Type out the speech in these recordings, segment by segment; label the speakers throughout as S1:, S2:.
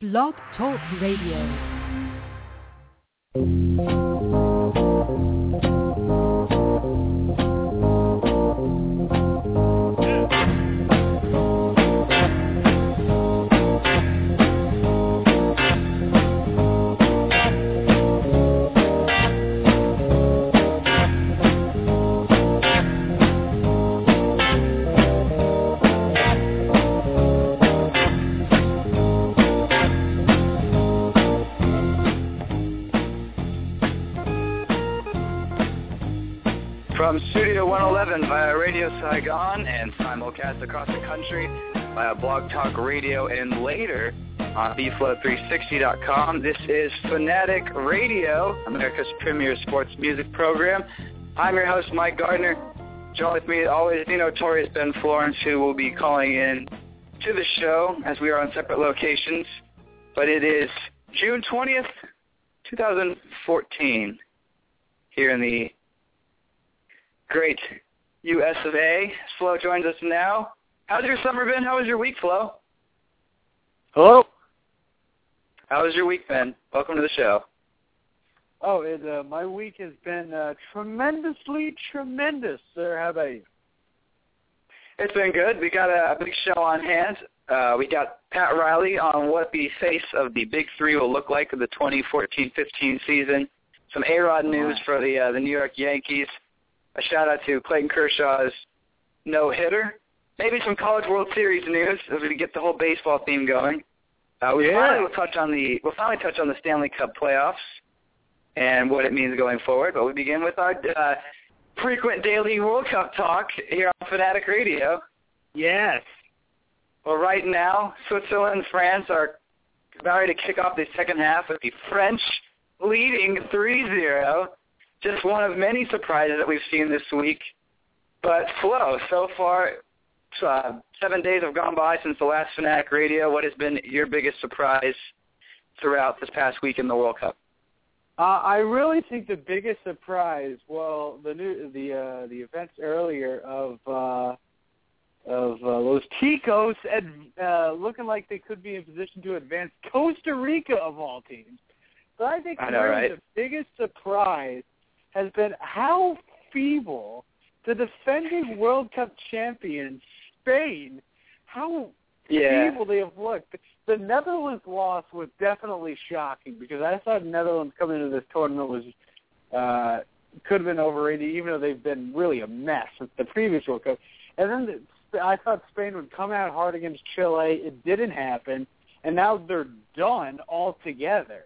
S1: Blog Talk Radio.
S2: From Studio 111 via Radio Saigon and simulcast across the country via Blog Talk Radio and later on bflow360.com. This is Fanatic Radio, America's premier sports music program. I'm your host, Mike Gardner. Join with me always the notorious Ben Florence, who will be calling in to the show as we are on separate locations. But it is June 20th, 2014, here in the great U.S. of A. Flo joins us now. How's your summer been? How was your week, Flo?
S3: Hello.
S2: How was your week, Ben? Welcome to the show.
S3: Oh, it, uh, my week has been uh, tremendously tremendous, sir. How about you?
S2: It's been good. We got a, a big show on hand. Uh, we got Pat Riley on what the face of the Big Three will look like in the 2014-15 season. Some A-Rod news for the uh, the New York Yankees. A shout out to Clayton Kershaw's no hitter. Maybe some College World Series news as we get the whole baseball theme going. Uh, we
S3: Yeah.
S2: finally will touch on the we'll finally touch on the Stanley Cup playoffs and what it means going forward. But we begin with our uh, frequent daily World Cup talk here on Fanatic Radio.
S3: Yes.
S2: Well, right now, Switzerland and France are about ready to kick off the second half with the French leading 3-0. Just one of many surprises that we've seen this week. But Flo, so far, uh, seven days have gone by since the last Fanatic Radio. What has been your biggest surprise throughout this past week in the World Cup?
S3: Uh, I really think the biggest surprise, well, the new the uh, the events earlier of uh, of uh, Los Ticos ad, uh, looking like they could be in position to advance Costa Rica of all teams. But I think
S2: I know,
S3: really
S2: right?
S3: the biggest surprise has been how feeble the defending World Cup champion Spain, how
S2: Yeah.
S3: feeble they have looked. The Netherlands loss was definitely shocking because I thought Netherlands coming into this tournament was uh, could have been overrated, even though they've been really a mess with the previous World Cup. And then the, I thought Spain would come out hard against Chile. It didn't happen, and now they're done altogether.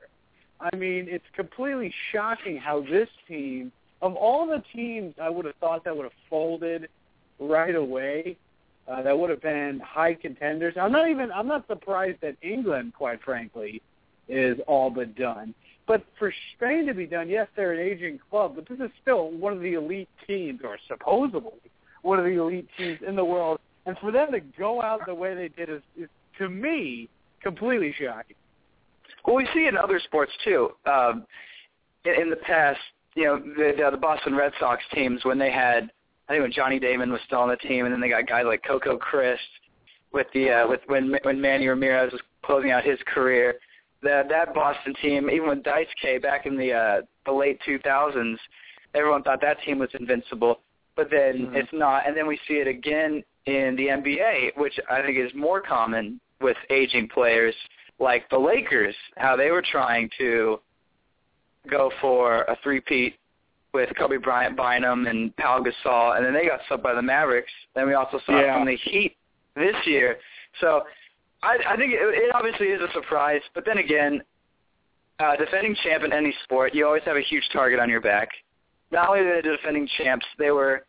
S3: I mean, it's completely shocking how this team, of all the teams I would have thought that would have folded right away, uh, that would have been high contenders. I'm not even. I'm not surprised that England, quite frankly, is all but done. But for Spain to be done, yes, they're an aging club, but this is still one of the elite teams, or supposedly one of the elite teams in the world. And for them to go out the way they did is, is to me, completely shocking.
S2: Well, we see in other sports too. Um, in, in the past, you know, the, the Boston Red Sox teams when they had, I think when Johnny Damon was still on the team, and then they got guys like Coco Crisp with the uh, with when when Manny Ramirez was closing out his career. That that Boston team, even with Dice K back in the uh, the late 2000s, everyone thought that team was invincible. But then
S3: Mhm.
S2: it's not, and then we see it again in the NBA, which I think is more common with aging players like the Lakers, how they were trying to go for a three-peat with Kobe Bryant, Bynum, and Pau Gasol, and then they got swept by the Mavericks. Then we also saw it
S3: Yeah.
S2: from the Heat this year. So I, I think it, it obviously is a surprise, but then again, uh, defending champ in any sport, you always have a huge target on your back. Not only are they the defending champs, they were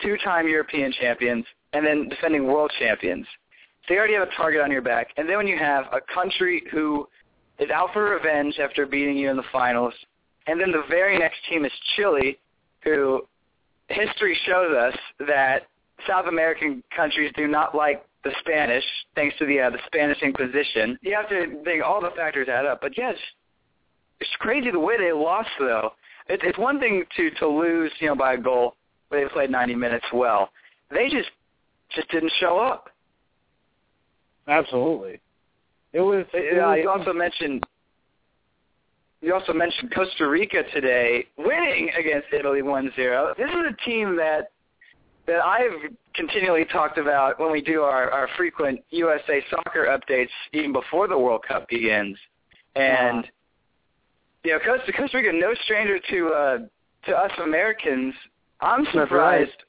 S2: two-time European champions and then defending world champions. You already have a target on your back. And then when you have a country who is out for revenge after beating you in the finals, and then the very next team is Chile, who history shows us that South American countries do not like the Spanish, thanks to the uh, the Spanish Inquisition. You have to think all the factors add up. But yes, it's crazy the way they lost though. It, it's one thing to to lose, you know, by a goal where they played 90 minutes well. They just just didn't show up.
S3: Absolutely. It was. It was
S2: you also mentioned you also mentioned Costa Rica today winning against Italy 1-0. This is a team that that I've continually talked about when we do our, our frequent USA soccer updates even before the World Cup begins. And you know, Costa, Costa Rica, no stranger to uh, to us Americans. I'm
S3: That's right.
S2: surprised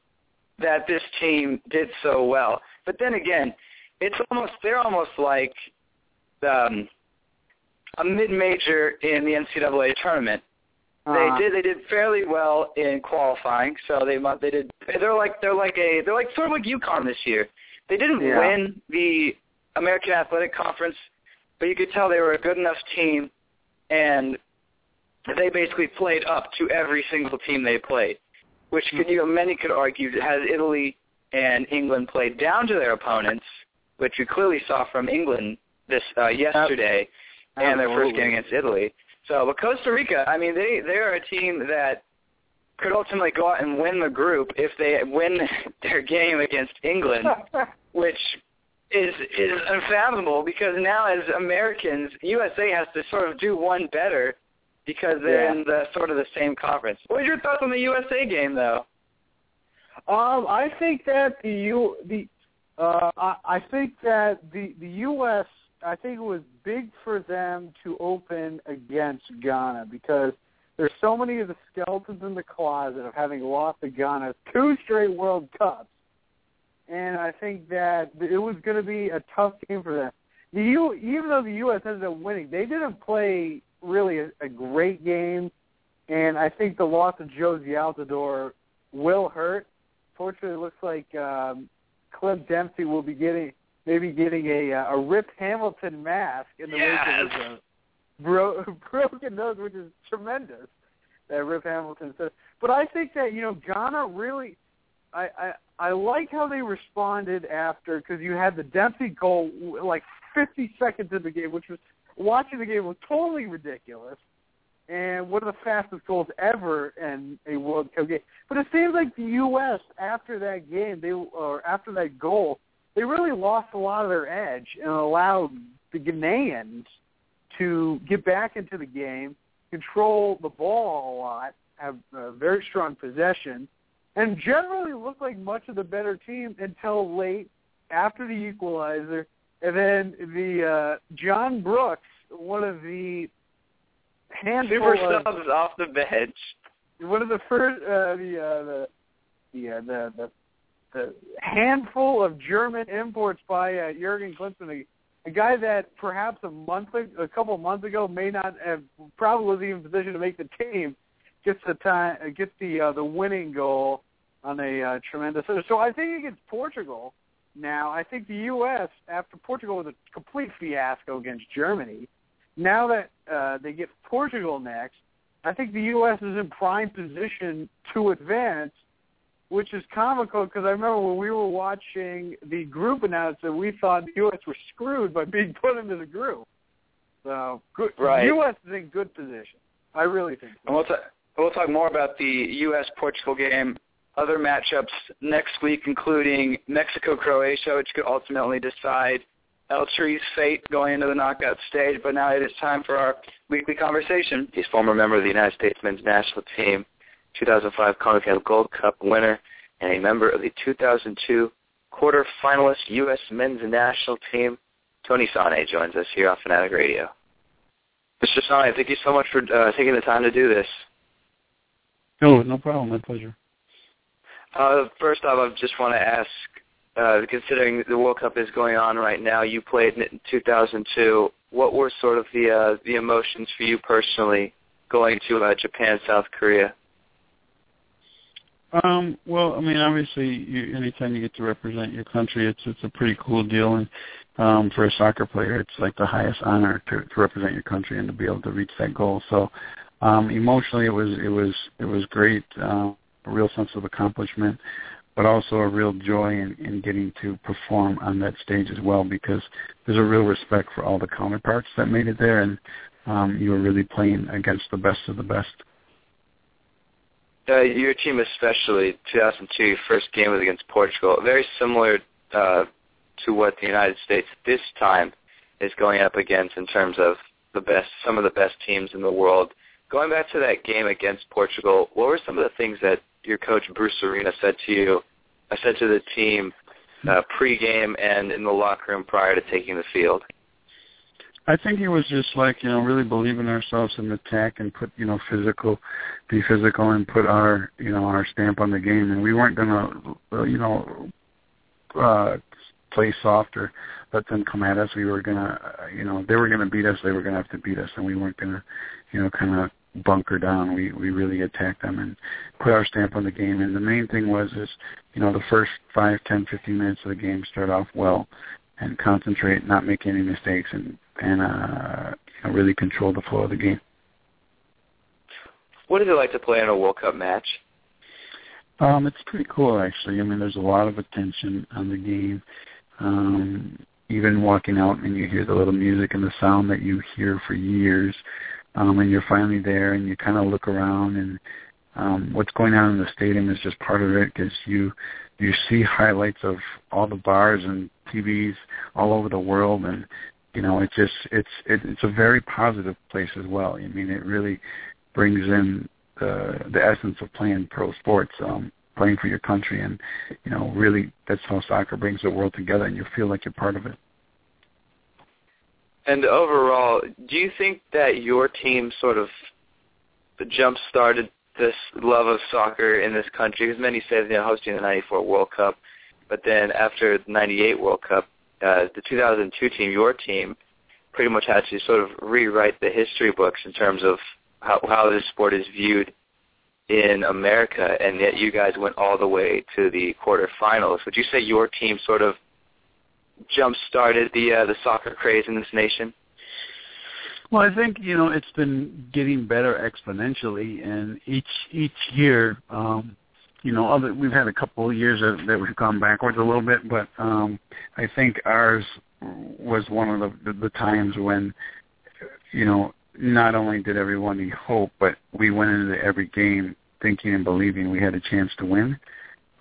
S2: that this team did so well. But then again, it's almost they're almost like um, a mid-major in the NCAA tournament.
S3: uh,
S2: They did they did fairly well in qualifying, so they they did they're like they're like a they're like sort of like UConn this year. They didn't
S3: Yeah.
S2: win the American Athletic Conference, but you could tell they were a good enough team, and they basically played up to every single team they played. Which could you many could argue has Italy and England played down to their opponents, which we clearly saw from England this uh, yesterday and their first game against Italy. So, but Costa Rica, I mean, they they are a team that could ultimately go out and win the group if they win their game against England, which is is unfathomable because now as Americans, USA has to sort of do one better because they're
S3: Yeah.
S2: in the sort of the same conference. What are your thoughts on the USA game though?
S3: Um, I think that the U the uh, I, I think that the the U.S. I think it was big for them to open against Ghana because there's so many of the skeletons in the closet of having lost to Ghana two straight World Cups, and I think that it was going to be a tough game for them. The U, even though the U.S. ended up winning, they didn't play really a, a great game, and I think the loss of Jozy Altidore will hurt. Fortunately, it looks like um, Clint Dempsey will be getting maybe getting a uh, a Rip Hamilton mask in the wake of his uh, bro- broken nose, which is tremendous. That Rip Hamilton says, but I think that you know Ghana really, I I, I like how they responded after because you had the Dempsey goal like 50 seconds of the game, which was watching the game was totally ridiculous and one of the fastest goals ever in a World Cup game. But it seems like the U.S. after that game, they or after that goal, they really lost a lot of their edge and allowed the Ghanaians to get back into the game, control the ball a lot, have a very strong possession, and generally look like much of the better team until late after the equalizer, and then the uh, John Brooks, one of the handful
S2: Super
S3: of
S2: subs off the bench.
S3: one of the first uh, the uh, the the, uh, the the the handful of German imports by uh, Jurgen Klinsmann, a, a guy that perhaps a month a couple of months ago may not have probably wasn't even in position to make the team, gets the time uh, gets the uh, the winning goal on a uh, tremendous. So I think against Portugal. Now I think the U.S. after Portugal was a complete fiasco against Germany. Now that uh, they get Portugal next, I think the U.S. is in prime position to advance, which is comical because I remember when we were watching the group announcement, we thought the U.S. were screwed by being put into the group. So good,
S2: Right.
S3: the U.S. is in good position. I really think.
S2: And we'll, ta- we'll talk more about the U.S.-Portugal game, other matchups next week, including Mexico-Croatia, which could ultimately decide El Tri's fate going into the knockout stage. But now it is time for our weekly conversation. He's former member of the United States men's national team, 2005 CONCACAF Gold Cup winner, and a member of the 2002 quarterfinalist U.S. men's national team. Tony Sanneh joins us here on Fanatic Radio. Mr. Sanneh, thank you so much for uh, taking the time to do this.
S4: No, no problem. My pleasure.
S2: Uh, first off, I just want to ask, uh, considering the World Cup is going on right now, you played in it in 2002. What were sort of the uh, the emotions for you personally going to uh, Japan, South Korea?
S4: Um, well, I mean, obviously, you, anytime you get to represent your country, it's it's a pretty cool deal, and um, for a soccer player, it's like the highest honor to, to represent your country and to be able to reach that goal. So, um, emotionally, it was it was it was great, uh, a real sense of accomplishment, but also a real joy in, in getting to perform on that stage as well, because there's a real respect for all the counterparts that made it there, and um, you were really playing against the best of the best.
S2: Uh, your team, especially 2002, your first game was against Portugal. Very similar uh, to what the United States this time
S5: is going up against in terms of the best, some of the best teams in the world. Going back to that game against Portugal, what were some of the things that your coach Bruce Arena said to you, I said to the team uh, pre-game and in the locker room prior to taking the field?
S4: I think it was just like you know really believe in ourselves and attack and put you know physical, be physical and put our you know our stamp on the game and we weren't gonna you know uh, play soft or let them come at us. We were gonna you know they were gonna beat us. They were gonna have to beat us and we weren't gonna you know kind of bunker down. We we really attacked them and put our stamp on the game. And the main thing was is you know the first five, ten, fifteen minutes of the game start off well and concentrate, not make any mistakes, and and uh, you know, really control the flow of the game.
S5: What is it like to play in a World Cup match?
S4: Um, it's pretty cool actually. I mean, there's a lot of attention on the game. Um, even walking out and you hear the little music and the sound that you hear for years, um, and you're finally there and you kind of look around and um, what's going on in the stadium is just part of it because you you see highlights of all the bars and TVs all over the world and you know it just it's it, it's a very positive place as well. I mean it really brings in the the essence of playing pro sports, um, playing for your country, and you know really that's how soccer brings the world together, and you feel like you're part of it.
S5: And overall, do you think that your team sort of jump started this love of soccer in this country? Because many say they're hosting the '94 World Cup, but then after the '98 World Cup, uh, the 2002 team, your team, pretty much had to sort of rewrite the history books in terms of how, how this sport is viewed in America, and yet you guys went all the way to the quarterfinals. Would you say your team sort of jump-started the uh, the soccer craze in this nation?
S4: Well, I think you know it's been getting better exponentially, and each each year, um, you know, other we've had a couple of years that, that we've gone backwards a little bit, but um, I think ours was one of the, the the times when, you know, not only did everyone hope, but we went into every game thinking and believing we had a chance to win,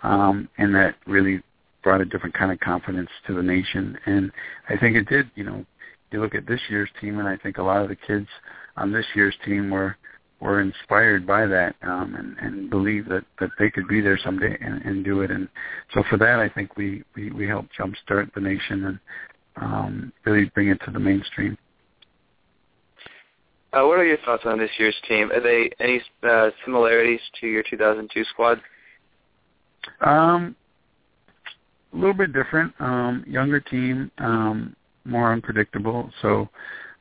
S4: um, and that really brought a different kind of confidence to the nation. And I think it did. You know, you look at this year's team, and I think a lot of the kids on this year's team were were inspired by that um, and, and believe that that they could be there someday and, and do it. And so for that, I think we we, we helped jumpstart the nation and um, really bring it to the mainstream.
S5: Uh, what are your thoughts on this year's team? Are they any uh, similarities to your 2002 squad?
S4: Um, a little bit different. Um, younger team, um, more unpredictable. So,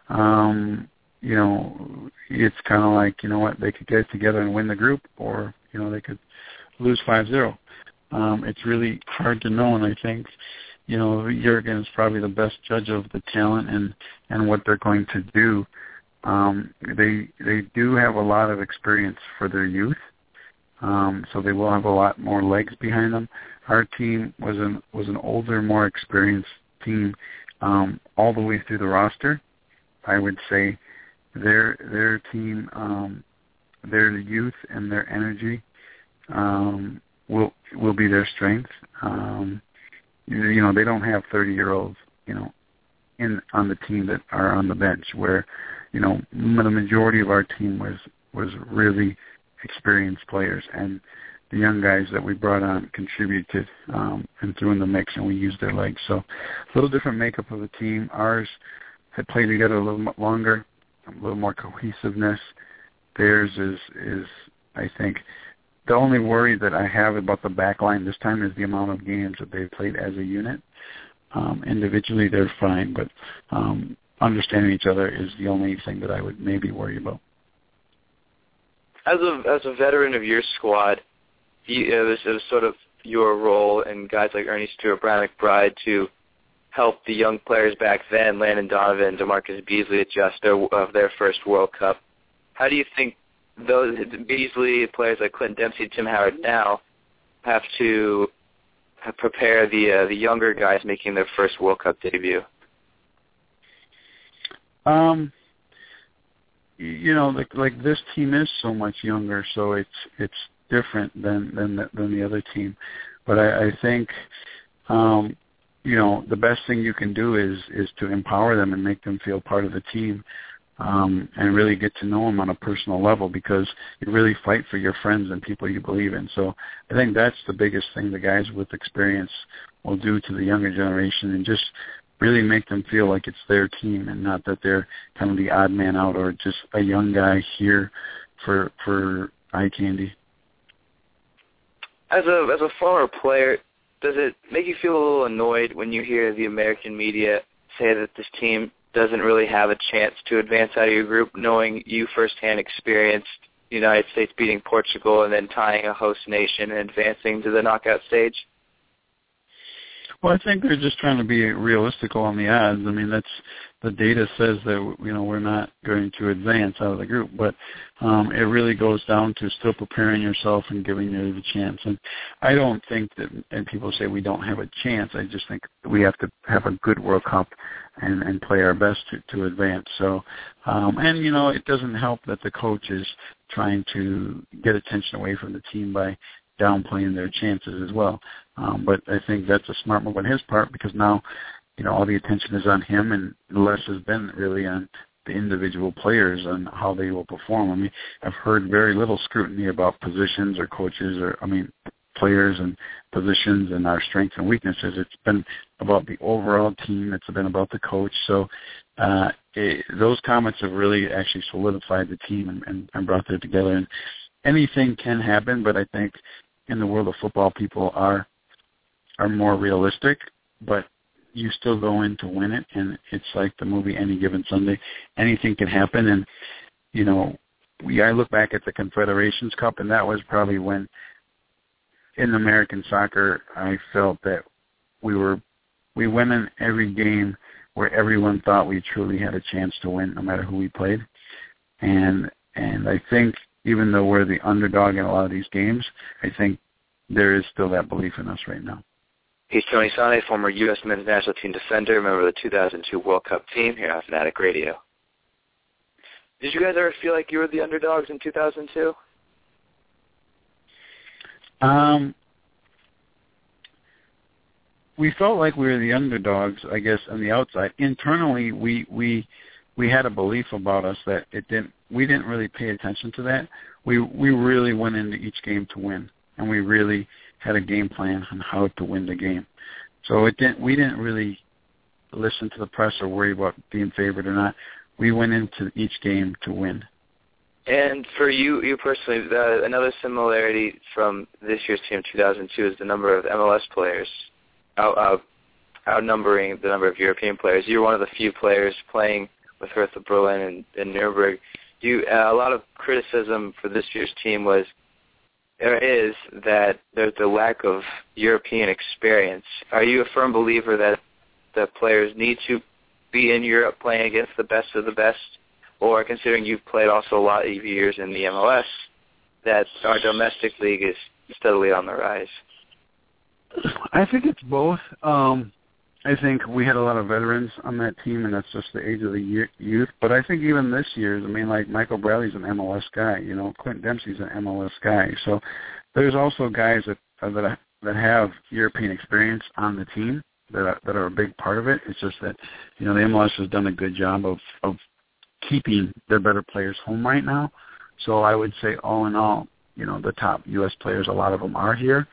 S4: um, you know, it's kind of like you know what they could get together and win the group, or you know they could lose five zero. Um, it's really hard to know, and I think you know Jurgen is probably the best judge of the talent and and what they're going to do. Um, they they do have a lot of experience for their youth, um, so they will have a lot more legs behind them. Our team was an was an older, more experienced team um, all the way through the roster. I would say their their team, um, their youth and their energy um, will will be their strength. Um, you know, they don't have 30 year olds, you know, in on the team that are on the bench. Where, you know, the majority of our team was was really experienced players, and the young guys that we brought on contributed um, and threw in the mix, and we used their legs. So, a little different makeup of the team. Ours had played together a little longer, a little more cohesiveness. Theirs is is I think the only worry that I have about the back line this time is the amount of games that they've played as a unit. Um, individually, they're fine, but um, understanding each other is the only thing that I would maybe worry about.
S5: As a as a veteran of your squad, you, it, was, it was sort of your role and guys like Earnie Stewart, Brian McBride to help the young players back then, Landon Donovan, DaMarcus Beasley, adjust their, of their first World Cup. How do you think those Beasley players like Clint Dempsey, Tim Howard now have to prepare the uh, the younger guys making their first World Cup debut?
S4: Um, you know, like like this team is so much younger, so it's it's different than than the, than the other team. But I, I think, um, you know, the best thing you can do is is to empower them and make them feel part of the team, um, and really get to know them on a personal level because you really fight for your friends and people you believe in. So I think that's the biggest thing the guys with experience will do to the younger generation and just really make them feel like it's their team and not that they're kind of the odd man out or just a young guy here for for eye candy.
S5: As a as a former player, does it make you feel a little annoyed when you hear the American media say that this team doesn't really have a chance to advance out of your group, knowing you firsthand experienced the United States beating Portugal and then tying a host nation and advancing to the knockout stage?
S4: Well, I think they're just trying to be realistic on the odds. I mean, that's the data says that you know we're not going to advance out of the group, but um, it really goes down to still preparing yourself and giving you the chance. And I don't think that, and people say we don't have a chance. I just think we have to have a good World Cup and and play our best to to advance. So, um, and you know, it doesn't help that the coach is trying to get attention away from the team by downplaying their chances as well. Um, but I think that's a smart move on his part because now, you know, all the attention is on him and less has been really on the individual players and how they will perform. I mean, I've heard very little scrutiny about positions or coaches or, I mean, players and positions and our strengths and weaknesses. It's been about the overall team. It's been about the coach. So uh, it, those comments have really actually solidified the team and, and, and brought it together. And anything can happen, but I think in the world of football, people are are more realistic, but you still go in to win it, and it's like the movie Any Given Sunday. Anything can happen, and you know, we I look back at the Confederations Cup, and that was probably when in American soccer I felt that we were we went in every game where everyone thought we truly had a chance to win, no matter who we played, and and I think even though we're the underdog in a lot of these games, I think there is still that belief in us right now.
S5: He's Tony Sanneh, former U.S. men's national team defender, member of the 2002 World Cup team here on Fanatic Radio. Did you guys ever feel like you were the underdogs in 2002?
S4: Um, we felt like we were the underdogs, I guess, on the outside. Internally, we we we had a belief about us that it didn't. We didn't really pay attention to that. We we really went into each game to win, and we really had a game plan on how to win the game. So it didn't. We didn't really listen to the press or worry about being favored or not. We went into each game to win.
S5: And for you, you personally, uh, another similarity from this year's team, 2002, is the number of MLS players out, out, outnumbering the number of European players. You're one of the few players playing with Hertha Berlin and, and Nuremberg. You, uh, a lot of criticism for this year's team was there is that there's the lack of European experience. Are you a firm believer that the players need to be in Europe playing against the best of the best, or considering you've played also a lot of years in the MLS, that our domestic league is steadily on the rise?
S4: I think it's both. Um, I think we had a lot of veterans on that team, and that's just the age of the youth. But I think even this year's, I mean, like Michael Bradley's an MLS guy. You know, Clint Dempsey's an MLS guy. So there's also guys that uh, that that have European experience on the team that are, that are a big part of it. It's just that you know the MLS has done a good job of of keeping their better players home right now. So I would say all in all, you know, the top U.S. players, a lot of them are here.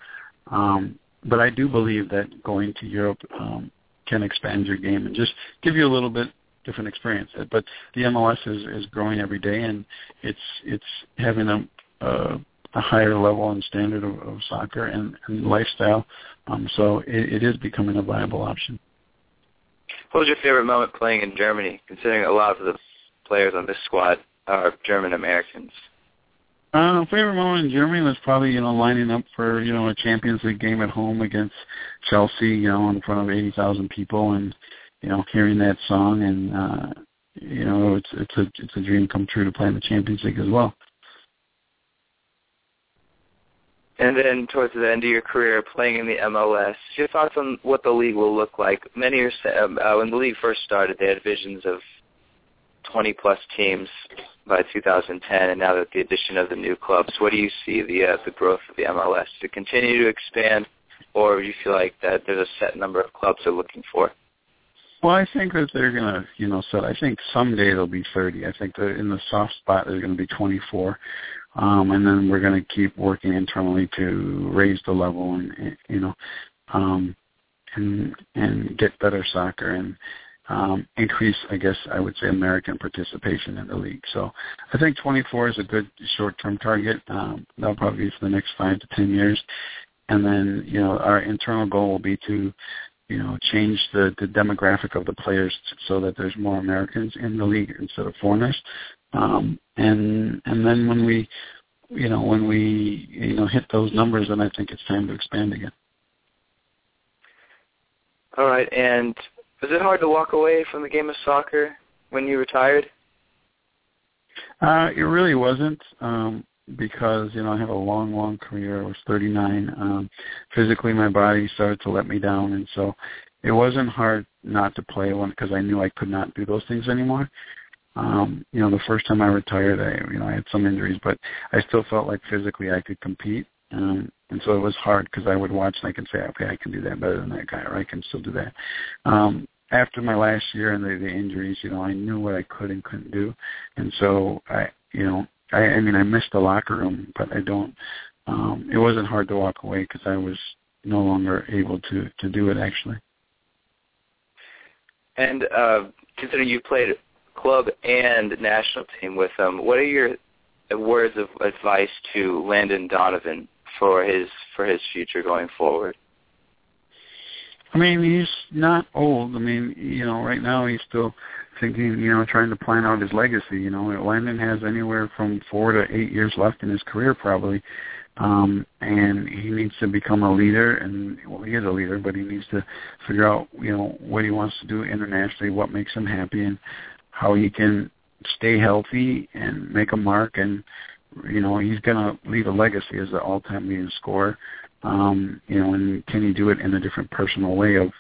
S4: Um, but I do believe that going to Europe um, can expand your game and just give you a little bit different experience. But the MLS is is growing every day, and it's it's having a a, a higher level and standard of, of soccer and, and lifestyle. Um, so it, it is becoming a viable option.
S5: What was your favorite moment playing in Germany, considering a lot of the players on this squad are German Americans?
S4: Uh, favorite moment in Germany was probably you know lining up for you know a Champions League game at home against Chelsea, you know, in front of eighty thousand people, and you know hearing that song, and uh, you know it's it's a it's a dream come true to play in the Champions League as well.
S5: And then towards the end of your career playing in the MLS, your thoughts on what the league will look like? Many are uh, when the league first started, they had visions of 20 plus teams by 2010, and now that the addition of the new clubs, what do you see the uh, the growth of the MLS to continue to expand or do you feel like that there's a set number of clubs they're looking for?
S4: Well, I think that they're gonna, you know, set. I think someday it'll be 30. I think that in the soft spot there's to be 24, um, and then we're to keep working internally to raise the level and, you know, um, and and get better soccer and um, increase, I guess I would say, American participation in the league. So I think 24 is a good short-term target. Um, that'll probably be for the next five to 10 years. And then, you know, our internal goal will be to, you know, change the, the demographic of the players so that there's more Americans in the league instead of foreigners. Um, and and then when we, you know, when we you know hit those numbers, then I think it's time to expand again.
S5: All right, and was it hard to walk away from the game of soccer when you retired?
S4: Uh, it really wasn't um, because you know I have a long, long career. I was 39. Um, physically, my body started to let me down, and so it wasn't hard not to play one because I knew I could not do those things anymore. Um, you know, the first time I retired, I you know I had some injuries, but I still felt like physically I could compete. Um, and so it was hard because I would watch and I could say, okay, I can do that better than that guy, or I can still do that. Um, after my last year and the, the injuries, you know, I knew what I could and couldn't do, and so I, you know, I, I mean, I missed the locker room, but I don't. Um, it wasn't hard to walk away because I was no longer able to to do it actually.
S5: And uh, considering you played club and national team with them, what are your words of advice to Landon Donovan for his for his future going forward?
S4: I mean, he's not old. I mean, you know, right now he's still thinking, you know, trying to plan out his legacy. You know, Landon has anywhere from four to eight years left in his career, probably, um, and he needs to become a leader. And well, he is a leader, but he needs to figure out, you know, what he wants to do internationally, what makes him happy, and how he can stay healthy and make a mark. And you know, he's going to leave a legacy as the all-time leading scorer um, you know, and can you do it in a different personal way of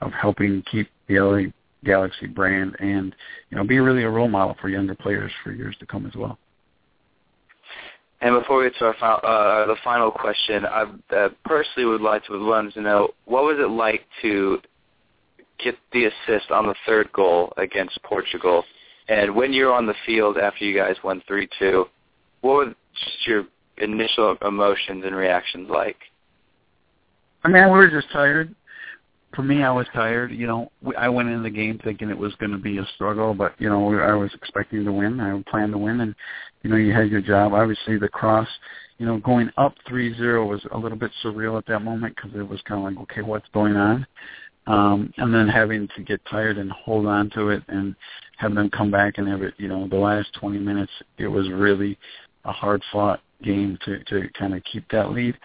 S4: of helping keep the LA Galaxy brand and you know be really a role model for younger players for years to come as well.
S5: And before we get to our final, uh, the final question, I uh, personally would like to want to know what was it like to get the assist on the third goal against Portugal, and when you're on the field after you guys won three two, what were just your initial emotions and reactions like?
S4: I mean, we were just tired. For me, I was tired. You know, I went into the game thinking it was going to be a struggle, but you know, I was expecting to win. I planned to win, and you know, you had your job. Obviously, the cross, you know, going up three zero was a little bit surreal at that moment because it was kind of like, okay, what's going on? Um, and then having to get tired and hold on to it and have them come back and have it, you know, the last 20 minutes, it was really a hard fought game to to kind of keep that lead.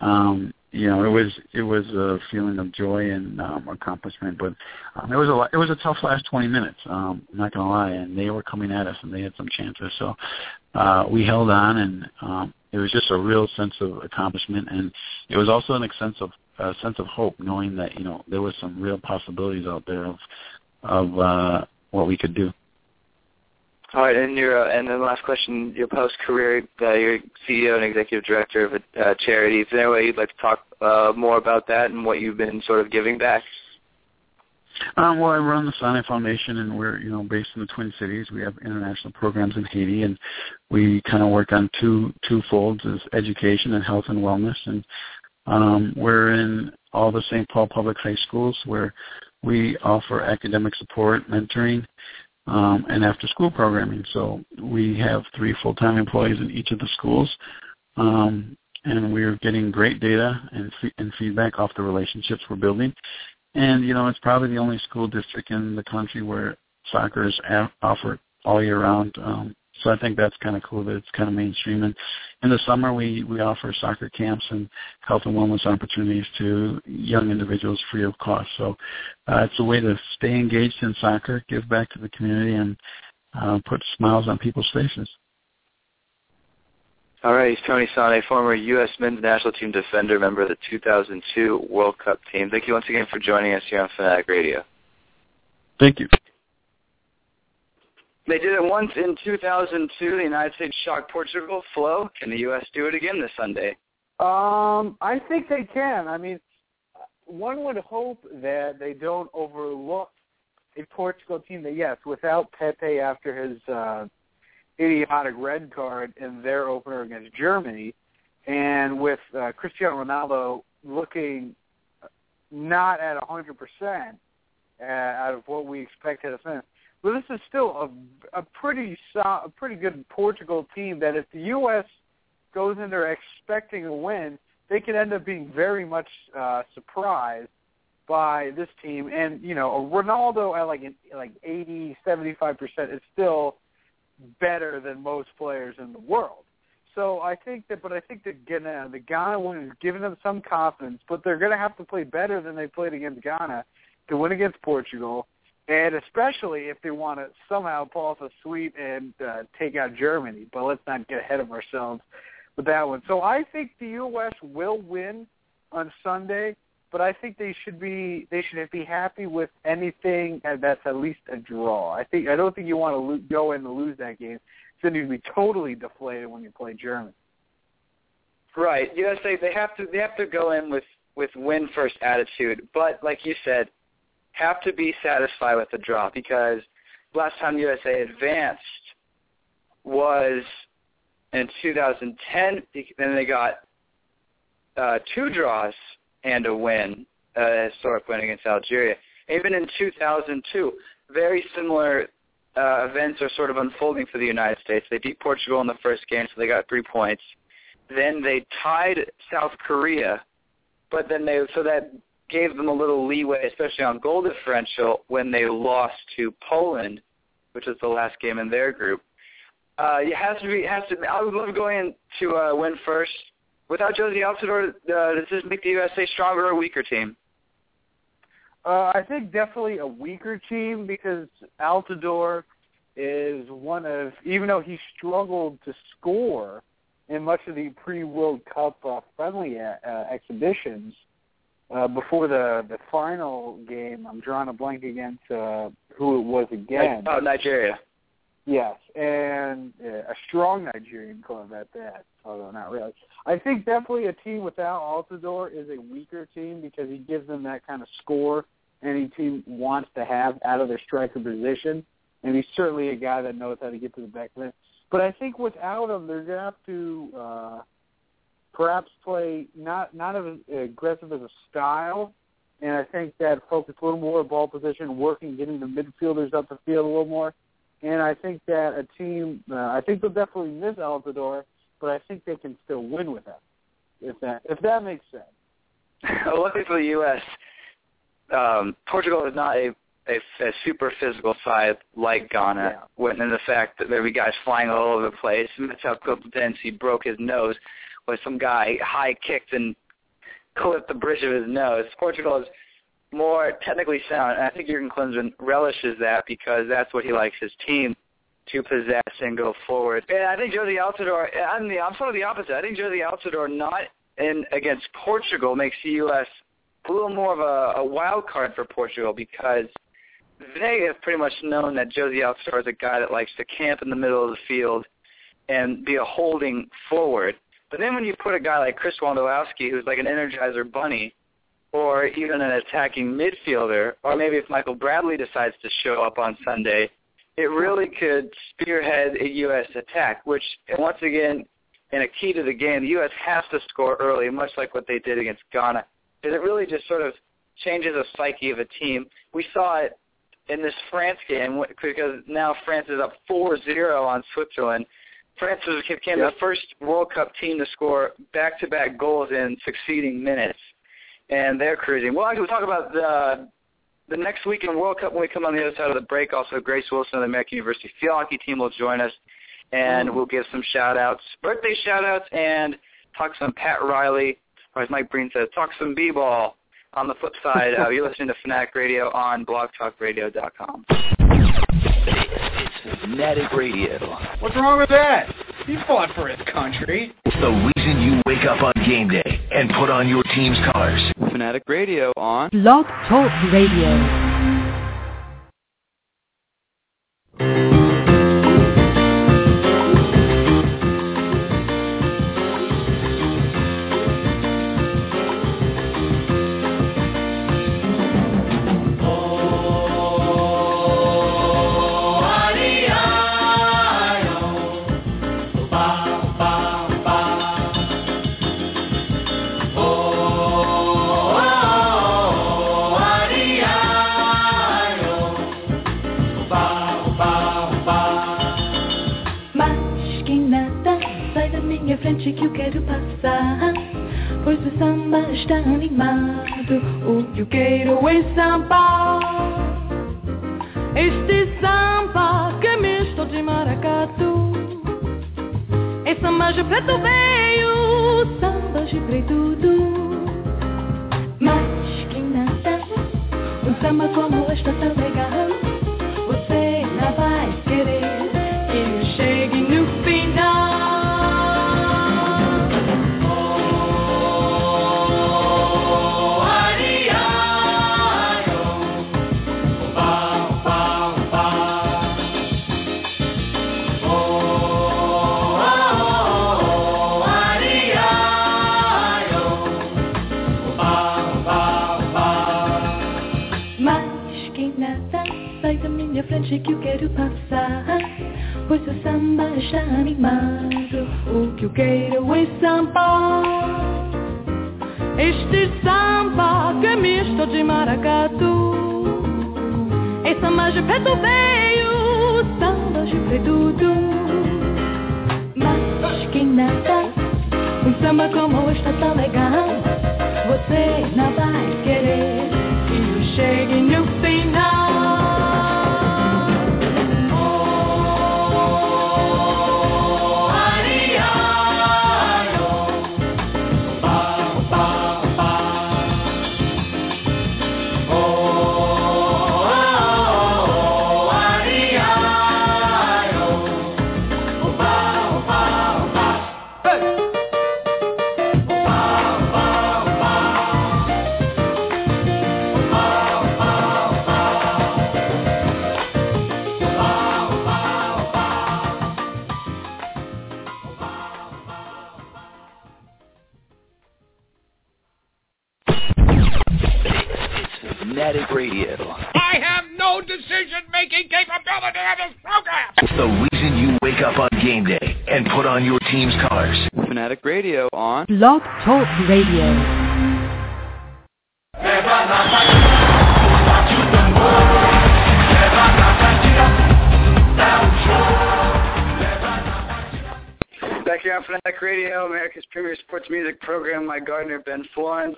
S4: Um, you know, it was it was a feeling of joy and um, accomplishment, but um, it was a lot, it was a tough last 20 minutes. Um, I'm not gonna lie, and they were coming at us, and they had some chances. So uh, we held on, and um, it was just a real sense of accomplishment, and it was also a sense of a sense of hope, knowing that you know there was some real possibilities out there of of uh, what we could do.
S5: All right, and your uh, and then last question: your post career, uh, you're CEO and executive director of a uh, charity. Is there any way you'd like to talk uh, more about that and what you've been sort of giving back?
S4: Um, well, I run the Sanneh Foundation, and we're you know based in the Twin Cities. We have international programs in Haiti, and we kind of work on two two folds: is education and health and wellness. And um, we're in all the St. Paul public high schools where we offer academic support, mentoring, um, and after school programming. So we have three full-time employees in each of the schools, um, and we're getting great data and, f- and feedback off the relationships we're building. And you know, it's probably the only school district in the country where soccer is a- offered all year round. Um, so I think that's kind of cool that it's kind of mainstream. And in the summer, we we offer soccer camps and health and wellness opportunities to young individuals free of cost. So uh, it's a way to stay engaged in soccer, give back to the community, and uh, put smiles on people's faces.
S5: All right, he's Tony Sanneh, former U.S. men's national team defender, member of the 2002 World Cup team. Thank you once again for joining us here on Fanatic Radio.
S4: Thank you.
S5: They did it once in 2002. The United States shocked Portugal. Flo, can the U.S. do it again this Sunday?
S3: Um, I think they can. I mean, one would hope that they don't overlook a Portugal team that, yes, without Pepe after his uh, idiotic red card in their opener against Germany, and with uh, Cristiano Ronaldo looking not at 100% uh, out of what we expected of him. But this is still a, a pretty so, a pretty good Portugal team that if the U.S. goes in there expecting a win, they could end up being very much uh, surprised by this team. And you know, a Ronaldo at like like 80, 75 percent is still better than most players in the world. So I think that, but I think that Ghana, the Ghana one is giving them some confidence, but they're going to have to play better than they played against Ghana to win against Portugal, and especially if they want to somehow pull off a sweep and uh, take out Germany. But let's not get ahead of ourselves with that one. So I think the U.S. will win on Sunday, but I think they should be they should be happy with anything that's at least a draw. I think I don't think you want to lo- go in and lose that game. Then you'd be totally deflated when you play Germany.
S2: Right. USA they have to they have to go in with with win first attitude, but like you said, have to be satisfied with the draw because last time USA advanced was in 2010. Then they got uh, two draws and a win, a historic win against Algeria. Even in 2002, very similar uh, events are sort of unfolding for the United States. They beat Portugal in the first game, so they got three points. Then they tied South Korea, but then they so that gave them a little leeway, especially on goal differential, when they lost to Poland, which was the last game in their group. Uh, it has to be. Has to. I would love going to uh, win first. Without Jozy Altidore, uh, does this make the USA stronger or weaker team?
S3: Uh, I think definitely a weaker team because Altidore is one of, even though he struggled to score in much of the pre-World Cup uh, friendly uh, exhibitions uh, before the the final game. I'm drawing a blank against uh, who it was again.
S2: Oh, Nigeria.
S3: Yes, and uh, a strong Nigerian club at that, although not really. I think definitely a team without Altidore is a weaker team because he gives them that kind of score any team wants to have out of their striker position, and he's certainly a guy that knows how to get to the back of it. But I think without him, they're going to have to uh, perhaps play not not as aggressive as a style, and I think that focus a little more ball position, working, getting the midfielders up the field a little more and I think that a team, uh, I think they'll definitely miss Altidore, but I think they can still win with him. If that if that makes sense.
S2: luckily for the U.S., um, Portugal is not a, a, a super physical side like Ghana.
S3: Yeah.
S2: When in the fact that there were guys flying all over the place. Mitchell He broke his nose, with some guy high kicked and clipped the bridge of his nose. Portugal is more technically sound. And I think Jurgen Klinsmann relishes that because that's what he likes his team to possess and go forward. And I think Jozy Altidore, I'm, the, I'm sort of the opposite. I think Jozy Altidore not in against Portugal makes the U.S. a little more of a, a wild card for Portugal because they have pretty much known that Jozy Altidore is a guy that likes to camp in the middle of the field and be a holding forward. But then when you put a guy like Chris Wondolowski, who's like an energizer bunny, or even an attacking midfielder, or maybe if Michael Bradley decides to show up on Sunday, it really could spearhead a U.S. attack, which, once again, in a key to the game, the U.S. has to score early, much like what they did against Ghana, because it really just sort of changes the psyche of a team. We saw it in this France game because now France is up 4-0 on Switzerland. France became yep. the first World Cup team to score back-to-back goals in succeeding minutes and they're cruising. Well, we'll talk about the the next week in World Cup when we come on the other side of the break. Also, Grace Wilson of the American University Field Hockey Team will join us, and we'll give some shout-outs, birthday shout-outs, and talk some Pat Riley, or as Mike Breen says, talk some b-ball. On the flip side, uh, you're listening to Fanatic Radio on blogtalkradio.com.
S6: It's Fanatic Radio.
S7: What's wrong with that? He fought for his country.
S6: It's the reason you wake up on game day and put on your team's colors.
S2: Fanatic Radio on
S1: Blog Talk Radio.
S8: Está animado. O que eu quero é samba. Este samba que é misto de maracatu. É samba de preto veio, samba de preto
S1: Blog Talk Radio.
S2: Back here on Fanatic Radio, America's premier sports music program, my gardener Ben Florence.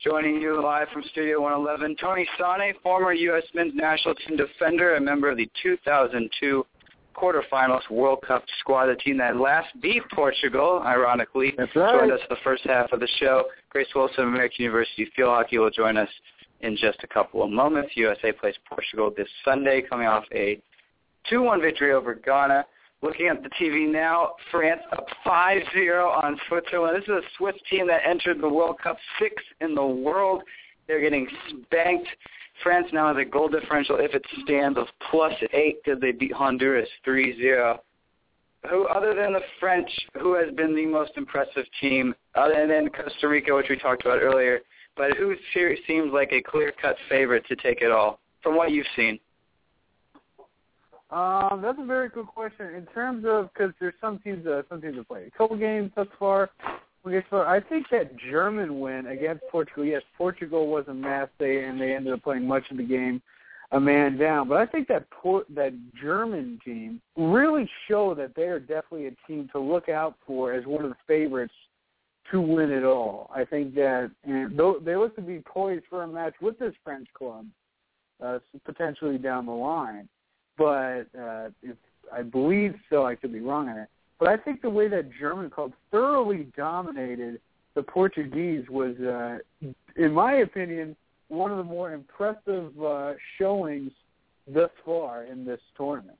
S2: Joining you live from Studio 111, Tony Sanneh, former U.S. men's national team defender, a member of the 2002 quarterfinals World Cup squad, the team that last beat Portugal, ironically.
S3: That's right.
S2: Joined us the first half of the show. Grace Wilson of American University Field Hockey will join us in just a couple of moments. USA plays Portugal this Sunday, coming off a 2-1 victory over Ghana. Looking at the TV now, France up 5-0 on Switzerland. This is a Swiss team that entered the World Cup sixth in the world. They're getting spanked. France now has a goal differential, if it stands, of plus 8 because they beat Honduras 3-0. Who, other than the French, who has been the most impressive team, other than Costa Rica, which we talked about earlier, but who seems like a clear-cut favorite to take it all, from what you've seen?
S3: Um, that's a very good question. In terms of because there's some teams, uh, some teams have played a couple games thus far. Okay, so I think that German win against Portugal. Yes, Portugal was a mess. They and they ended up playing much of the game a man down. But I think that Port, that German team really show that they are definitely a team to look out for as one of the favorites to win it all. I think that and they look to be poised for a match with this French club, uh, potentially down the line but uh, if I believe so, I could be wrong on it. But I think the way that German club thoroughly dominated the Portuguese was, uh, in my opinion, one of the more impressive uh, showings thus far in this tournament.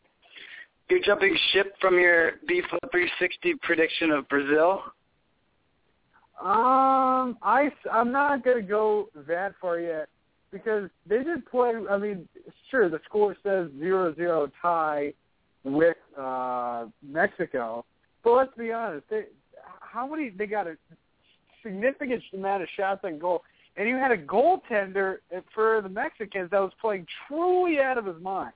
S2: You're jumping ship from your B Flip 360 prediction of Brazil.
S3: Um, I I'm not gonna go that far yet because they did play. I mean, sure, the score says zero zero tie with uh Mexico, but let's be honest, they how many they got a significant amount of shots on goal, and you had a goaltender for the Mexicans that was playing truly out of his mind.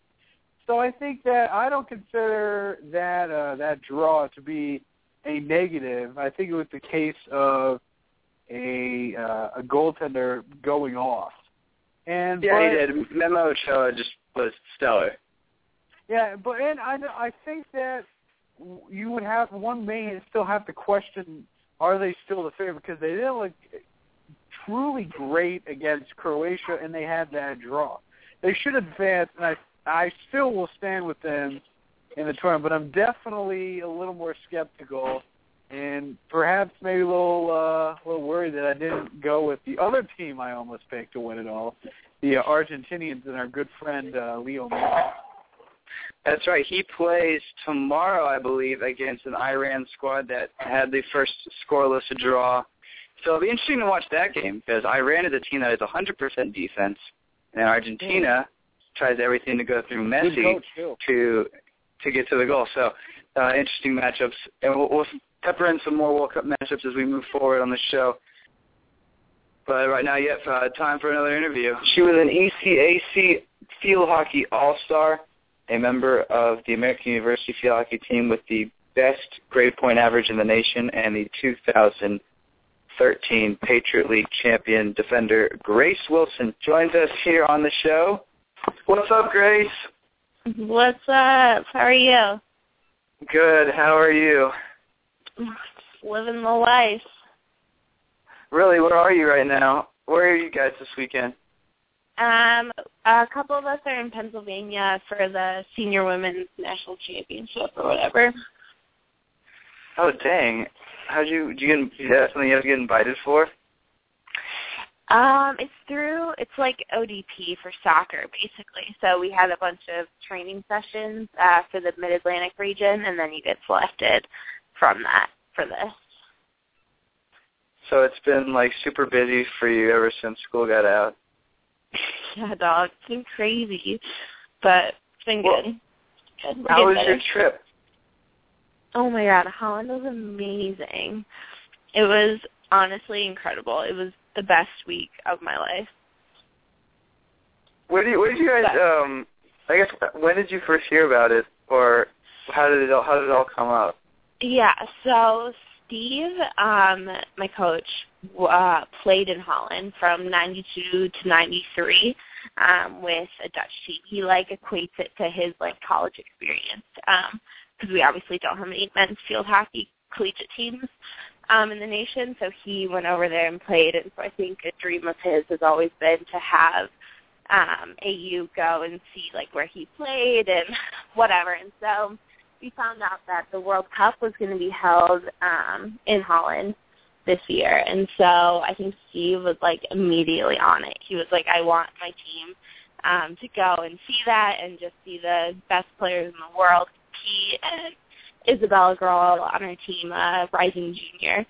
S3: So I think that I don't consider that uh, that draw to be a negative. I think it was the case of a uh, a goaltender going off. And
S2: Yeah, he did. Memo Ochoa just was stellar.
S3: Yeah, but and I I think that you would have one may still have to question are they still the favorite because they didn't look truly great against Croatia and they had that draw. They should advance, and I I still will stand with them in the tournament, but I'm definitely a little more skeptical and perhaps maybe a little uh, a little worried that I didn't go with the other team I almost picked to win it all, the uh, Argentinians and our good friend uh, Leo Messi.
S2: That's right. He plays tomorrow, I believe, against an Iran squad that had the first scoreless draw. So it'll be interesting to watch that game because Iran is a team that is 100% defense, and Argentina tries everything to go through Messi to to get to the goal. So uh, interesting matchups, and we'll, we'll pepper in some more World Cup matchups as we move forward on the show. But right now, yep, uh, time for another interview. She was an ECAC field hockey all-star, a member of the American University field hockey team with the best grade point average in the nation, and the 2013 Patriot League champion defender Grace Wilson joins us here on the show. What's up, Grace?
S9: What's up? How are you?
S2: Good. How are you?
S9: Living the life.
S2: Really, where are you right now? Where are you guys this weekend?
S9: Um, a couple of us are in Pennsylvania for the senior women's national championship or whatever.
S2: Oh dang! How'd you? Did you get? Is that something you have to get invited for?
S9: Um, it's through it's like ODP for soccer basically. So we had a bunch of training sessions uh, for the Mid Atlantic region, and then you get selected from that for this.
S2: So it's been like super busy for you ever since school got out.
S9: yeah, dog, it's been crazy, but it's been
S2: Well,
S9: good. Good.
S2: How was
S9: better.
S2: your trip?
S9: Oh my god, Holland was amazing. It was honestly incredible. It was the best week of my life.
S2: Where did you, where did you guys? Um, I guess when did you first hear about it, or how did it all, how did it all come up?
S9: Yeah, so Steve, um, my coach, uh, played in Holland from 92 to 93 um, with a Dutch team. He like equates it to his like college experience because we obviously don't have any men's field hockey collegiate teams um, in the nation. So he went over there and played, and so I think a dream of his has always been to have um, AU go and see like where he played and whatever. And so we found out that the World Cup was going to be held um, in Holland this year, and so I think Steve was like immediately on it. He was like, "I want my team um, to go and see that, and just see the best players in the world compete." And Isabella Girl on our team, uh, Rising Junior,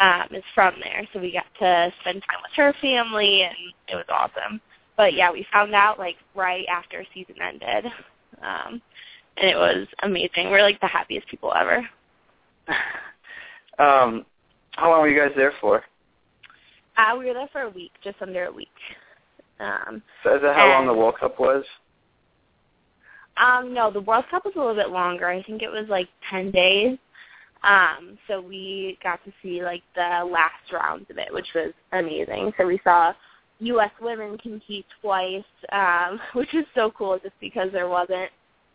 S9: um, is from there, so we got to spend time with her family, and it was awesome. But yeah, we found out like right after season ended. Um, and it was amazing. We're like the happiest people ever.
S2: um, how long were you guys there for?
S9: Uh, we were there for a week, just under a week. Um,
S2: So is that how long the World Cup was?
S9: um, no, the World Cup was a little bit longer. I think it was like ten days. Um, so we got to see like the last rounds of it, which was amazing. So we saw U.S. women compete twice, um, which is so cool, just because there wasn't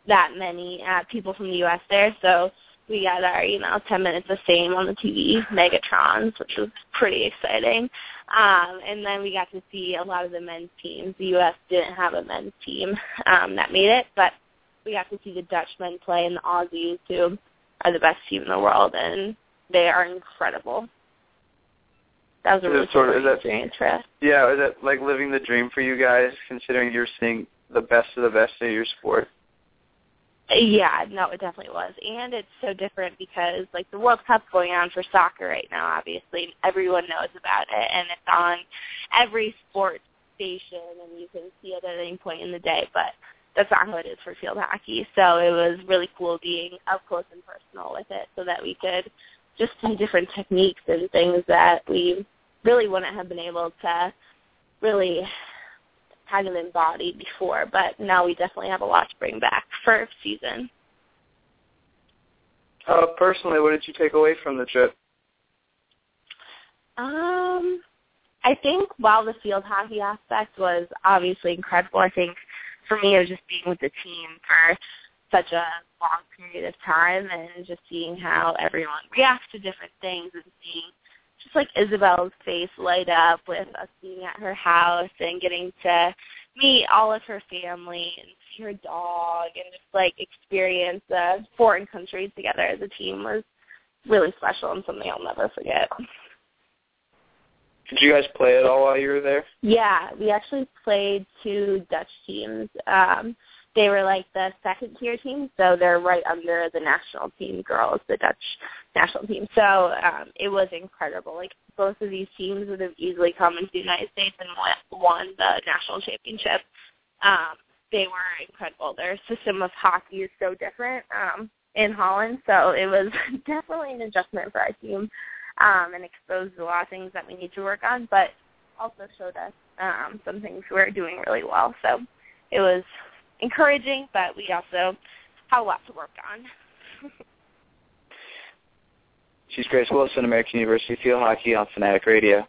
S9: that many uh, people from the U.S. there. So we got our, you know, 10 minutes of fame on the TV, Megatrons, which was pretty exciting. Um, and then we got to see a lot of the men's teams. The U.S. didn't have a men's team um, that made it, but we got to see the Dutch men play and the Aussies, who are the best team in the world, and they are incredible. That was a really
S2: sort of- is that-
S9: for us.
S2: Yeah, is it like living the dream for you guys, considering you're seeing the best of the best in your sport?
S9: Yeah, no, it definitely was. And it's so different because like the World Cup's going on for soccer right now, obviously. Everyone knows about it and it's on every sports station and you can see it at any point in the day, but that's not how it is for field hockey. So it was really cool being up close and personal with it so that we could just see different techniques and things that we really wouldn't have been able to really of embody before, but now we definitely have a lot to bring back for season.
S2: Uh, personally, what did you take away from the trip?
S9: Um, I think while the field hockey aspect was obviously incredible, I think for me it was just being with the team for such a long period of time and just seeing how everyone reacts to different things and seeing just like Isabel's face light up with us being at her house and getting to meet all of her family and see her dog and just like experience a foreign country together as a team was really special and something I'll never forget.
S2: Did you guys play at all while you were there?
S9: Yeah, we actually played two Dutch teams. Um they were like the second tier team, so they're right under the national team girls, the Dutch national team. So um, it was incredible. Like both of these teams would have easily come into the United States and won the national championship. Um, they were incredible. Their system of hockey is so different um, in Holland, so it was definitely an adjustment for our team um, and exposed a lot of things that we need to work on, but also showed us um, some things we're doing really well. So it was encouraging, but we also have a lot to work on.
S2: She's Grace Wilson, American University Field Hockey on Fanatic Radio.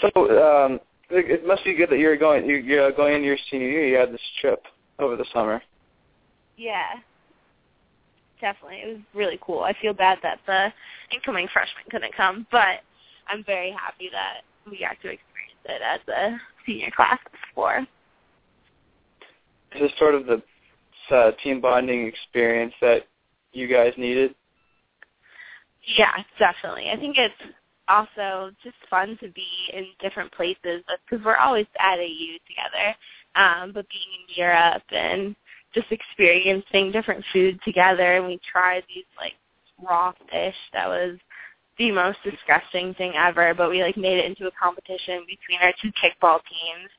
S2: So um, it must be good that you're going you're going into your senior year. You had this trip over the summer.
S9: Yeah, definitely. It was really cool. I feel bad that the incoming freshmen couldn't come, but I'm very happy that we got to experience it as a senior class.
S2: Is this sort of the uh, team bonding experience that you guys needed?
S9: Yeah, definitely. I think it's also just fun to be in different places because we're always at AU together. Um, but being in Europe and just experiencing different food together, and we tried these like raw fish that was the most disgusting thing ever. But we like made it into a competition between our two kickball teams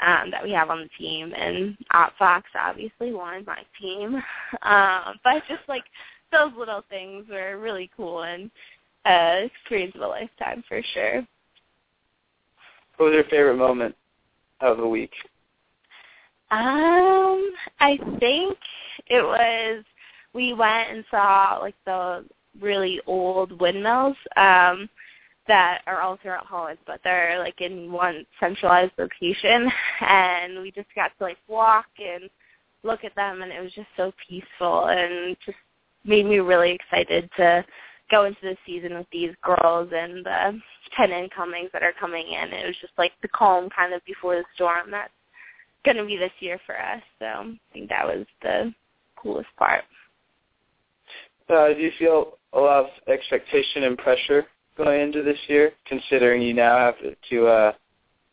S9: um, that we have on the team, and Fox obviously won my team. Um, but just like those little things were really cool and uh, experience of a lifetime for sure.
S2: What was your favorite moment of the week?
S9: Um, I think it was we went and saw like the really old windmills um that are all throughout Holland, but they're like in one centralized location and we just got to like walk and look at them and it was just so peaceful and just made me really excited to go into the season with these girls and the ten incomings that are coming in. It was just like the calm kind of before the storm that's going to be this year for us. So I think that was the coolest part.
S2: Uh, do you feel a lot of expectation and pressure going into this year, considering you now have to uh,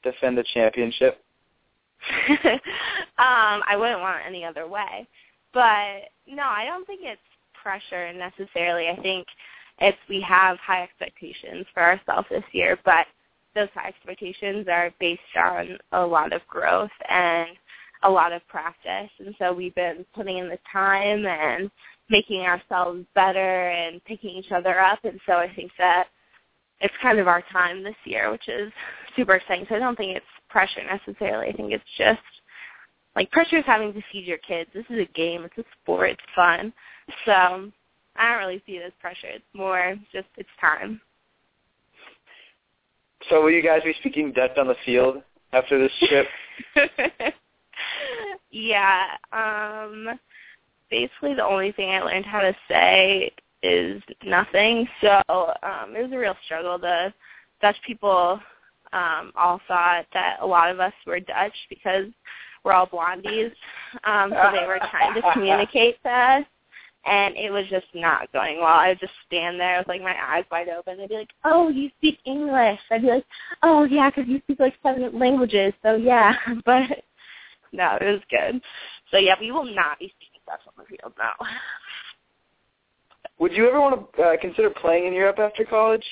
S2: defend the championship?
S9: um, I wouldn't want it any other way. But no, I don't think it's pressure necessarily. I think it's we have high expectations for ourselves this year, but those high expectations are based on a lot of growth and a lot of practice. And so we've been putting in the time and making ourselves better and picking each other up. And so I think that it's kind of our time this year, which is super exciting. So I don't think it's pressure necessarily. I think it's just like pressure is having to feed your kids. This is a game. It's a sport. It's fun. So I don't really see it as pressure. It's more just it's time.
S2: So will you guys be speaking Dutch on the field after this trip?
S9: yeah. Um basically the only thing I learned how to say is nothing. So um it was a real struggle. The Dutch people um all thought that a lot of us were Dutch because we're all blondies. Um so they were trying to communicate to us and it was just not going well. I would just stand there with like my eyes wide open. They'd be like, "Oh, you speak English." I'd be like, "Oh, yeah, because you speak like seven languages." So yeah, but no, it was good. So yeah, we will not be speaking Dutch on the field now.
S2: Would you ever want to uh, consider playing in Europe after college?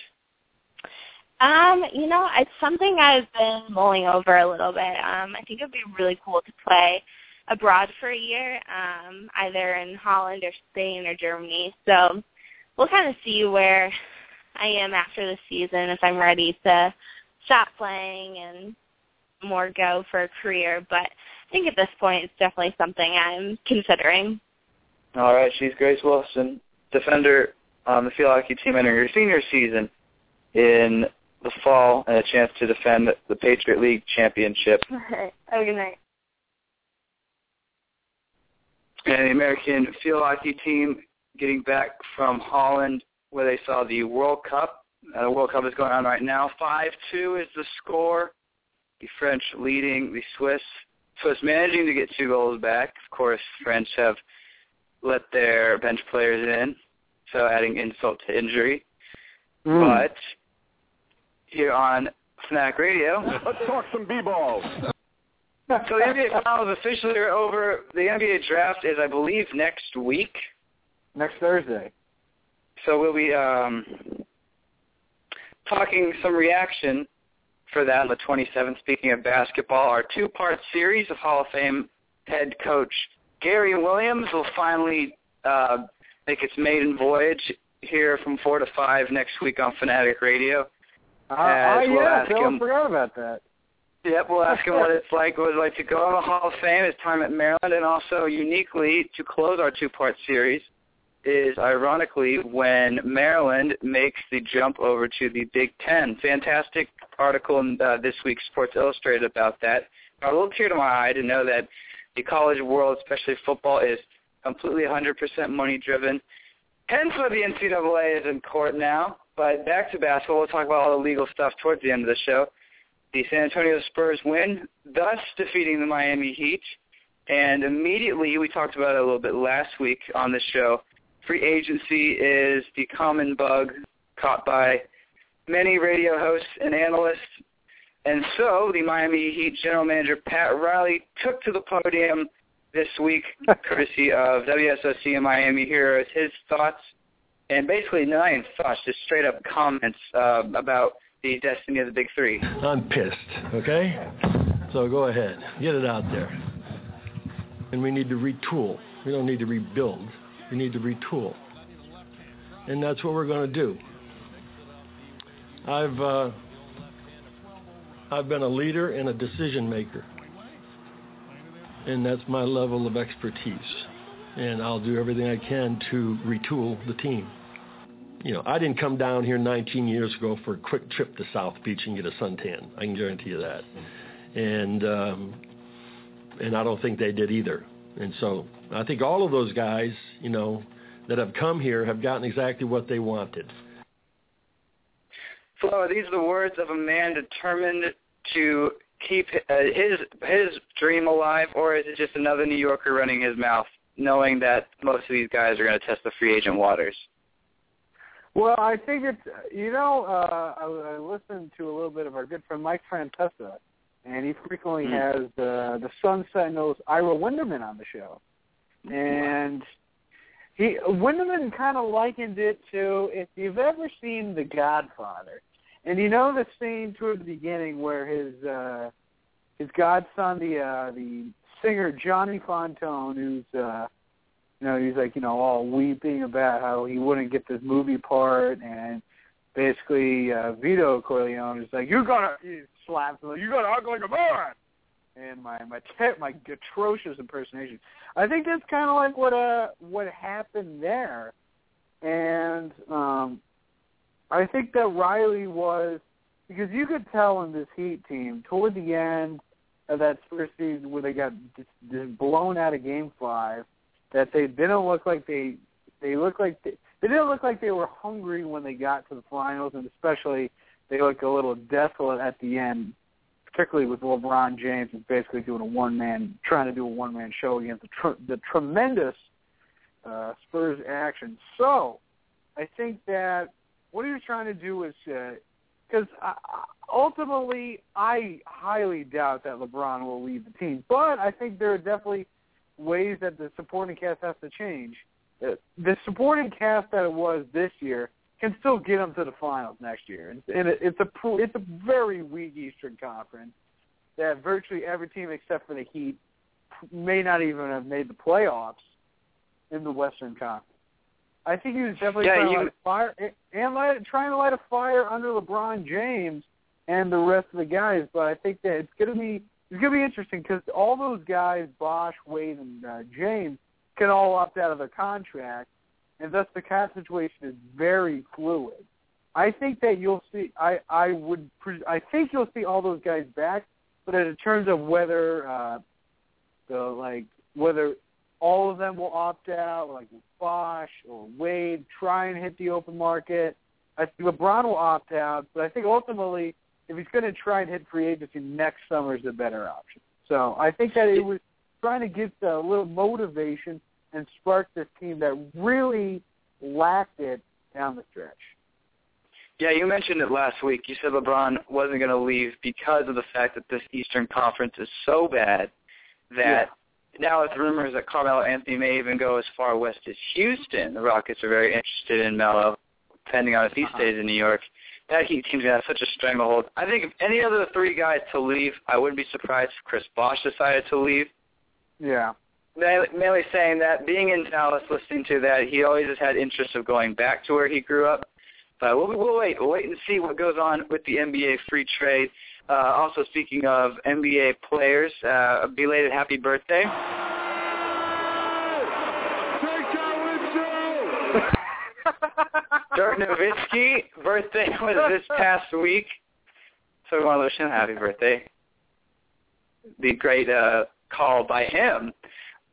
S9: Um, you know, it's something I've been mulling over a little bit. Um, I think it'd be really cool to play abroad for a year, um, either in Holland or Spain or Germany. So we'll kind of see where I am after the season if I'm ready to stop playing and more go for a career. But I think at this point it's definitely something I'm considering.
S2: All right, she's Grace Wilson, defender on the field hockey team entering her senior season in the fall and a chance to defend the Patriot League championship.
S9: Have a good night.
S2: and the American field hockey team getting back from Holland where they saw the World Cup. Uh, the World Cup is going on right now. 5-2 is the score. The French leading the Swiss. Swiss managing to get two goals back. Of course, French have let their bench players in, so adding insult to injury.
S3: Hmm.
S2: But here on Fanatic Radio,
S10: Let's talk some b-balls.
S2: so the NBA Finals officially are over. The NBA draft is, I believe, next week.
S3: Next Thursday.
S2: So we'll be um, talking some reaction for that on the 27th. Speaking of basketball, our two-part series of Hall of Fame head coach Gary Williams will finally uh, make its maiden voyage here from 4 to 5 next week on Fanatic Radio.
S3: Uh, oh,
S2: we'll
S3: yeah,
S2: ask
S3: I
S2: him-
S3: forgot about that.
S2: Yep, we'll ask him what it's like, what it's like to go to the Hall of Fame, his time at Maryland, and also uniquely to close our two-part series is ironically when Maryland makes the jump over to the Big Ten. Fantastic article in uh, this week's Sports Illustrated about that. A little tear to my eye to know that the college world, especially football, is completely 100% money-driven. Hence why the NCAA is in court now. But back to basketball, we'll talk about all the legal stuff towards the end of the show the San Antonio Spurs win, thus defeating the Miami Heat. And immediately, we talked about it a little bit last week on the show, free agency is the common bug caught by many radio hosts and analysts. And so the Miami Heat general manager, Pat Riley, took to the podium this week, courtesy of WSOC and Miami Heroes, his thoughts, and basically not even thoughts, just straight up comments uh, about the destiny of the Big Three.
S11: I'm pissed, okay? So go ahead. Get it out there. And we need to retool. We don't need to rebuild. We need to retool. And that's what we're going to do. I've uh, I've been a leader and a decision maker. And that's my level of expertise. And I'll do everything I can to retool the team you know, I didn't come down here 19 years ago for a quick trip to South Beach and get a suntan. I can guarantee you that. And um, and I don't think they did either. And so I think all of those guys, you know, that have come here have gotten exactly what they wanted.
S2: Flo, are these are the words of a man determined to keep uh, his his dream alive, or is it just another New Yorker running his mouth, knowing that most of these guys are going to test the free agent waters?
S3: Well, I think it's you know uh, I, I listened to a little bit of our good friend Mike Francesa, and he frequently
S2: Hmm.
S3: has the the Sun Sentinels Ira Winderman on the show, and he Winderman kind of likened it to if you've ever seen The Godfather, and you know the scene toward the beginning where his uh, his godson, the uh, the singer Johnny Fontane, who's uh, you know, he's like, you know, all weeping about how he wouldn't get this movie part, and basically uh, Vito Corleone is like, "You're gonna," he slaps him, like, "You're gonna act like a man." And my my te- my atrocious impersonation. I think that's kind of like what uh what happened there, and um, I think that Riley was because you could tell in this Heat team toward the end of that first season where they got just, blown out of Game Five that they didn't look like they they looked like they, they didn't look like they were hungry when they got to the finals, and especially they looked a little desolate at the end, particularly with LeBron James who's basically doing a one man trying to do a one man show against the tr- the tremendous uh, Spurs action. So I think that what was trying to do is because uh, ultimately I highly doubt that LeBron will lead the team, but I think there are definitely ways that the supporting cast has to change. Uh, The supporting cast that it was this year can still get them to the finals next year, and and it, it's a it's a very weak Eastern Conference that virtually every team except for the Heat may not even have made the playoffs in the Western Conference. I think he was definitely
S2: Yeah,
S3: trying to light a fire and light, trying to light a fire under LeBron James and the rest of the guys. But I think that it's going to be it's going to be interesting because all those guys, Bosh, Wade, and uh, James, can all opt out of their contract, and thus the cap situation is very fluid. I think that you'll see. I I would. Pre- I think you'll see all those guys back, but in terms of whether uh, the like whether all of them will opt out, like Bosh or Wade, try and hit the open market. I think LeBron will opt out, but I think ultimately, if he's going to try and hit free agency next summer, is a better option. So I think that it was trying to get a little motivation and spark this team that really lacked it down the stretch.
S2: Yeah, you mentioned it last week. You said LeBron wasn't going to leave because of the fact that this Eastern Conference is so bad that. Now it's rumors that Carmelo Anthony may even go as far west as Houston. The Rockets are very interested in Melo, depending on if he uh-huh. stays in New York. That Heat team's to have such a stranglehold. I think if any other three guys to leave, I wouldn't be surprised if Chris Bosh decided to leave.
S3: Yeah.
S2: Mainly saying that being in Dallas, listening to that, he always has had interest of going back to where he grew up. But we'll, we'll wait. We'll wait and see what goes on with the NBA free trade. Uh, also, speaking of NBA players, uh, belated happy birthday. Dirk Nowitzki birthday was this past week, so we want to wish him a happy birthday. The great uh, call by him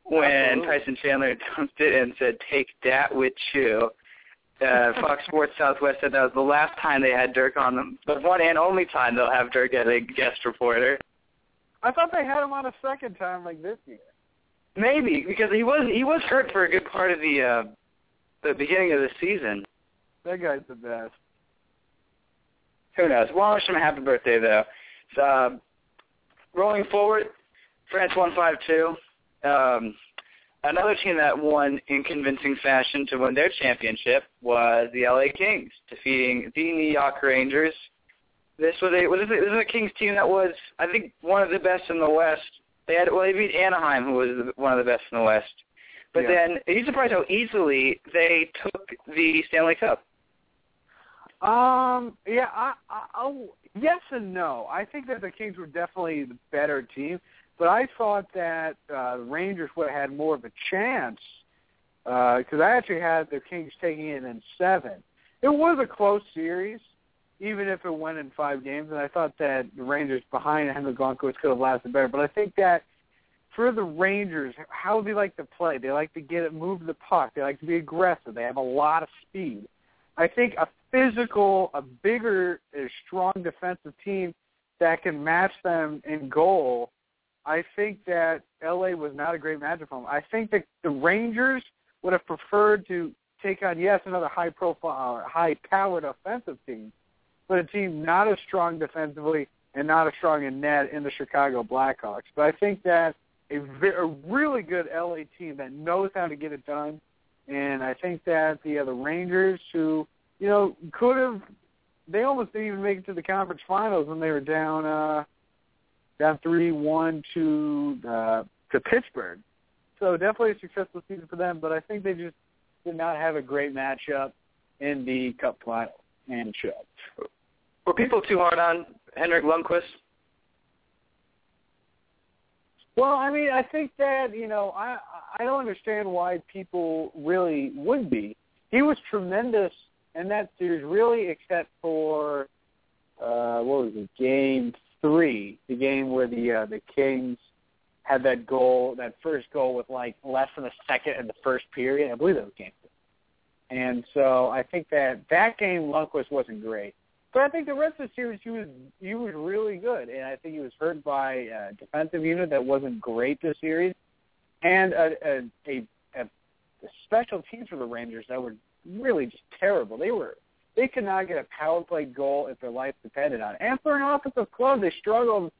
S2: when Absolutely. Tyson Chandler dumped it and said, "Take that with you." Uh, Fox Sports Southwest said that was the last time they had Dirk on them, the one and only time they'll have Dirk as a guest reporter.
S3: I thought they had him on a second time like this year.
S2: Maybe because he was he was hurt for a good part of the uh, the beginning of the season.
S3: That guy's the best.
S2: Who knows? Well, wish him a happy birthday though. So, uh, rolling forward, France one five two. Um, another team that won in convincing fashion to win their championship was the LA Kings, defeating the New York Rangers. This was a was this is a Kings team that was I think one of the best in the West. They had well they beat Anaheim, who was one of the best in the West. But yeah. then, are you surprised how easily they took the Stanley Cup?
S3: Um. Yeah. I, I. Oh. Yes and no. I think that the Kings were definitely the better team, but I thought that uh, the Rangers would have had more of a chance because uh, I actually had the Kings taking it in seven. It was a close series, even if it went in five games, and I thought that the Rangers behind Henrik Lundqvist could have lasted better. But I think that for the Rangers, how they like to play, they like to get it, move the puck. They like to be aggressive. They have a lot of speed. I think a physical, a bigger, a strong defensive team that can match them in goal. I think that LA was not a great matchup for them. I think that the Rangers would have preferred to take on yes another high profile, high powered offensive team, but a team not as strong defensively and not as strong in net in the Chicago Blackhawks. But I think that a, a really good LA team that knows how to get it done. And I think that the other Rangers, who you know could have, they almost didn't even make it to the conference finals when they were down uh, down three one to uh, to Pittsburgh. So definitely a successful season for them. But I think they just did not have a great matchup in the Cup final and should.
S2: Were people too hard on Henrik Lundqvist?
S3: Well, I mean, I think that you know, I I don't understand why people really would be. He was tremendous in that series, really, except for uh what was it, Game Three, the game where the uh, the Kings had that goal, that first goal with like less than a second in the first period. I believe that was Game Three. And so I think that that game Lundqvist wasn't great. But I think the rest of the series he was he was really good, and I think he was hurt by a defensive unit that wasn't great this series, and a a, a, a special teams for the Rangers that were really just terrible. They were they could not get a power play goal if their life depended on it. And for an offensive club, they struggled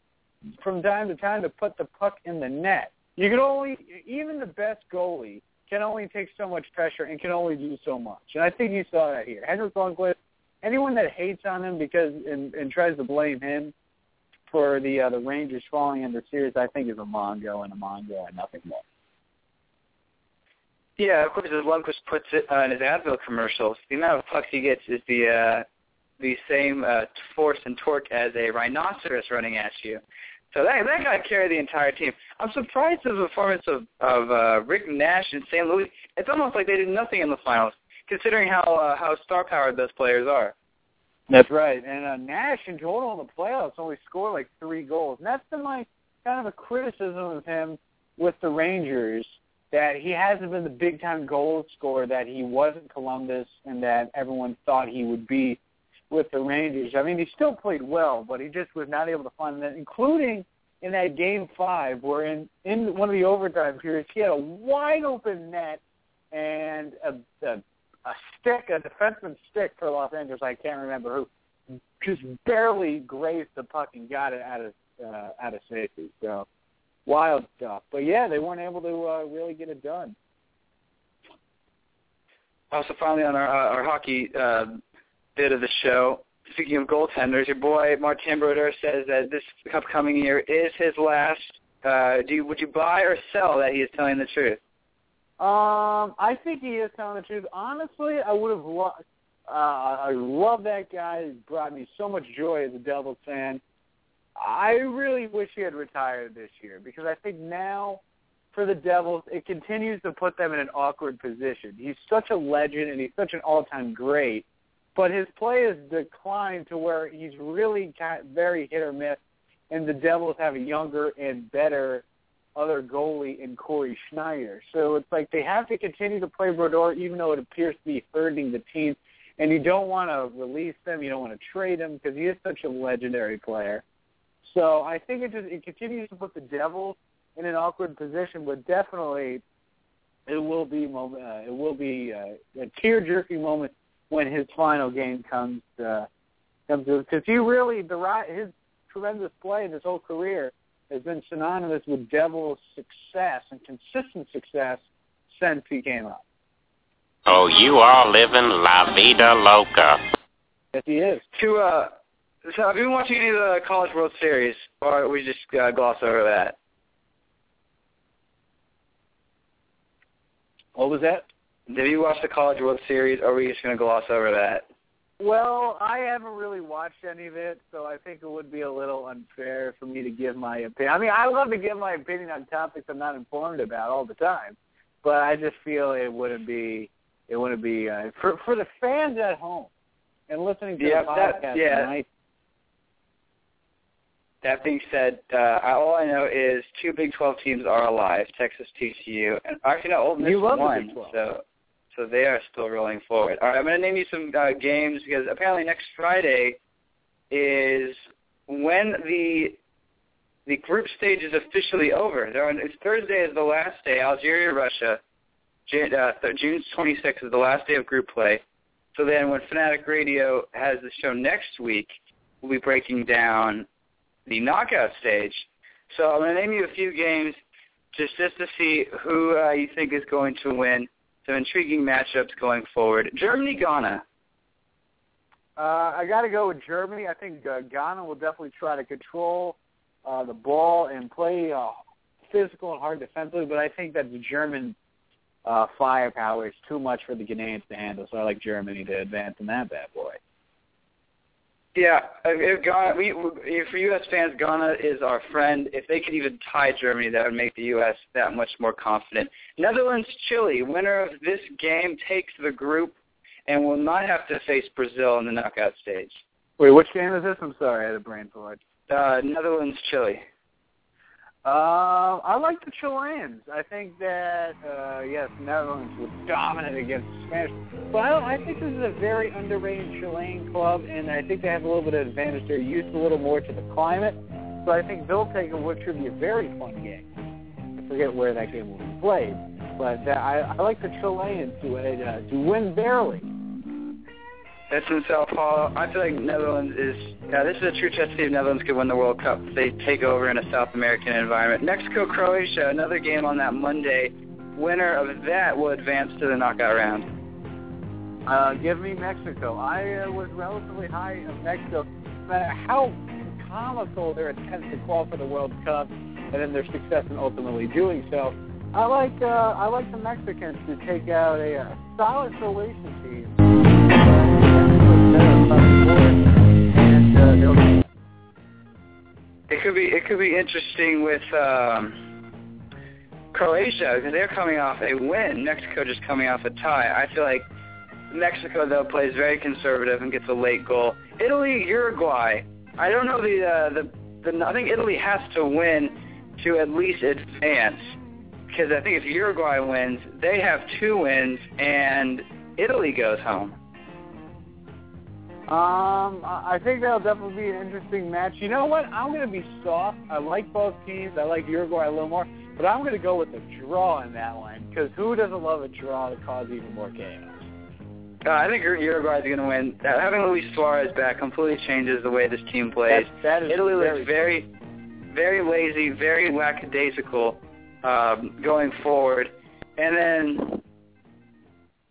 S3: from time to time to put the puck in the net. You can only even the best goalie can only take so much pressure and can only do so much. And I think you saw that here. Henrik Lundqvist anyone that hates on him because and, and tries to blame him for the uh, the Rangers falling in the series, I think is a Mongo and a Mongo and nothing more.
S2: Yeah, of course, as Lundqvist puts it uh, in his Advil commercials, the amount of pucks he gets is the uh, the same uh, force and torque as a rhinoceros running at you. So that that guy carried the entire team. I'm surprised the performance of of uh, Rick Nash in St. Louis. It's almost like they did nothing in the finals considering how uh, how star powered those players are.
S3: That's right. And uh, Nash in total in the playoffs only scored like three goals. And that's been my kind of a criticism of him with the Rangers that he hasn't been the big time goal scorer that he was in Columbus and that everyone thought he would be with the Rangers. I mean, he still played well, but he just was not able to find that, including in that game five, where in in one of the overtime periods, he had a wide open net and a, a a stick, a defenseman's stick for Los Angeles. I can't remember who, just barely grazed the puck and got it out of uh, out of safety. So wild stuff. But yeah, they weren't able to uh, really get it done.
S2: Also, finally on our uh, our hockey uh, bit of the show, speaking of goaltenders, your boy Martin Brodeur says that this upcoming year is his last. Uh, do you, would you buy or sell that he is telling the truth?
S3: Um, I think he is telling the truth. Honestly, I would have loved. Uh, I love that guy. He brought me so much joy as a Devils fan. I really wish he had retired this year because I think now for the Devils, it continues to put them in an awkward position. He's such a legend and he's such an all-time great, but his play has declined to where he's really of very hit or miss, and the Devils have a younger and better other goalie in Cory Schneider. So it's like they have to continue to play Brodeur even though it appears to be hurting the team. And you don't want to release them. You don't want to trade him because he is such a legendary player. So I think it just it continues to put the Devils in an awkward position, but definitely it will be moment. Uh, it will be uh, a tear-jerking moment when his final game comes uh, comes because he really the his tremendous play this whole career has been synonymous with Devils' success and consistent success since he came up.
S10: Oh, you are living la vida loca.
S3: Yes, he is.
S2: To uh, so have you been watching any of the College World Series, or we just uh, gloss over that?
S3: What was that?
S2: Did you watch the College World Series, or are we just going to gloss over that?
S3: Well, I haven't really watched any of it, so I think it would be a little unfair for me to give my opinion. I mean, I love to give my opinion on topics I'm not informed about all the time, but I just feel it wouldn't be it wouldn't be uh, for for the fans at home and listening to
S2: yeah,
S3: the podcast
S2: that, yeah.
S3: tonight.
S2: That being said, uh, all I know is two Big 12 teams are alive: Texas, TCU, and actually, no, Ole Miss
S3: you love
S2: won.
S3: the Big 12.
S2: So so they are still rolling forward. All right, I'm going to name you some uh, games because apparently next Friday is when the the group stage is officially over. They're on, it's Thursday is the last day. Algeria, Russia. June, uh, June 26th is the last day of group play. So then when Fanatic Radio has the show next week, we'll be breaking down the knockout stage. So I'm going to name you a few games just just to see who uh, you think is going to win some intriguing matchups going forward. Germany, Ghana.
S3: Uh, I got to go with Germany. I think uh, Ghana will definitely try to control uh, the ball and play uh, physical and hard defensively, but I think that the German uh, firepower is too much for the Ghanaians to handle. So I like Germany to advance in that bad boy.
S2: Yeah, if Ghana, we, for U.S. fans, Ghana is our friend. If they could even tie Germany, that would make the U.S. that much more confident. Netherlands, Chile, winner of this game takes the group and will not have to face Brazil in the knockout stage.
S3: Wait, which game is this? I'm sorry, I had a brain fart.
S2: Uh, Netherlands, Chile.
S3: Uh, I like the Chileans. I think that uh, yes, Netherlands was dominant against Spanish, but I, I think this is a very underrated Chilean club, and I think they have a little bit of advantage. They're used a little more to the climate, so I think they'll take what should be a very fun game. I forget where that game will be played, but uh, I, I like the Chileans to uh, to win barely.
S2: That's in Sao Paulo. I feel like Netherlands is. Yeah, this is a true test see if Netherlands could win the World Cup. They take over in a South American environment. Mexico, Croatia, another game on that Monday. Winner of that will advance to the knockout round.
S3: Uh, give me Mexico. I uh, was relatively high on Mexico. No matter how comical their attempts to qualify for the World Cup and then their success in ultimately doing so, I like uh, I like the Mexicans to take out a, a solid Croatian team.
S2: It could be it could be interesting with um, Croatia because they're coming off a win. Mexico just coming off a tie. I feel like Mexico though plays very conservative and gets a late goal. Italy, Uruguay. I don't know the uh, the, the I think Italy has to win to at least advance because I think if Uruguay wins, they have two wins, and Italy goes home.
S3: Um, I I think that'll definitely be an interesting match. You know what? I'm going to be soft. I like both teams. I like Uruguay a little more, but I'm going to go with a draw in that one because who doesn't love a draw to cause even more chaos?
S2: Uh, I think Uruguay is going to win. Uh, having Luis Suarez back completely changes the way this team plays.
S3: That,
S2: Italy
S3: very
S2: looks very, very lazy, very lackadaisical um, going forward. And then,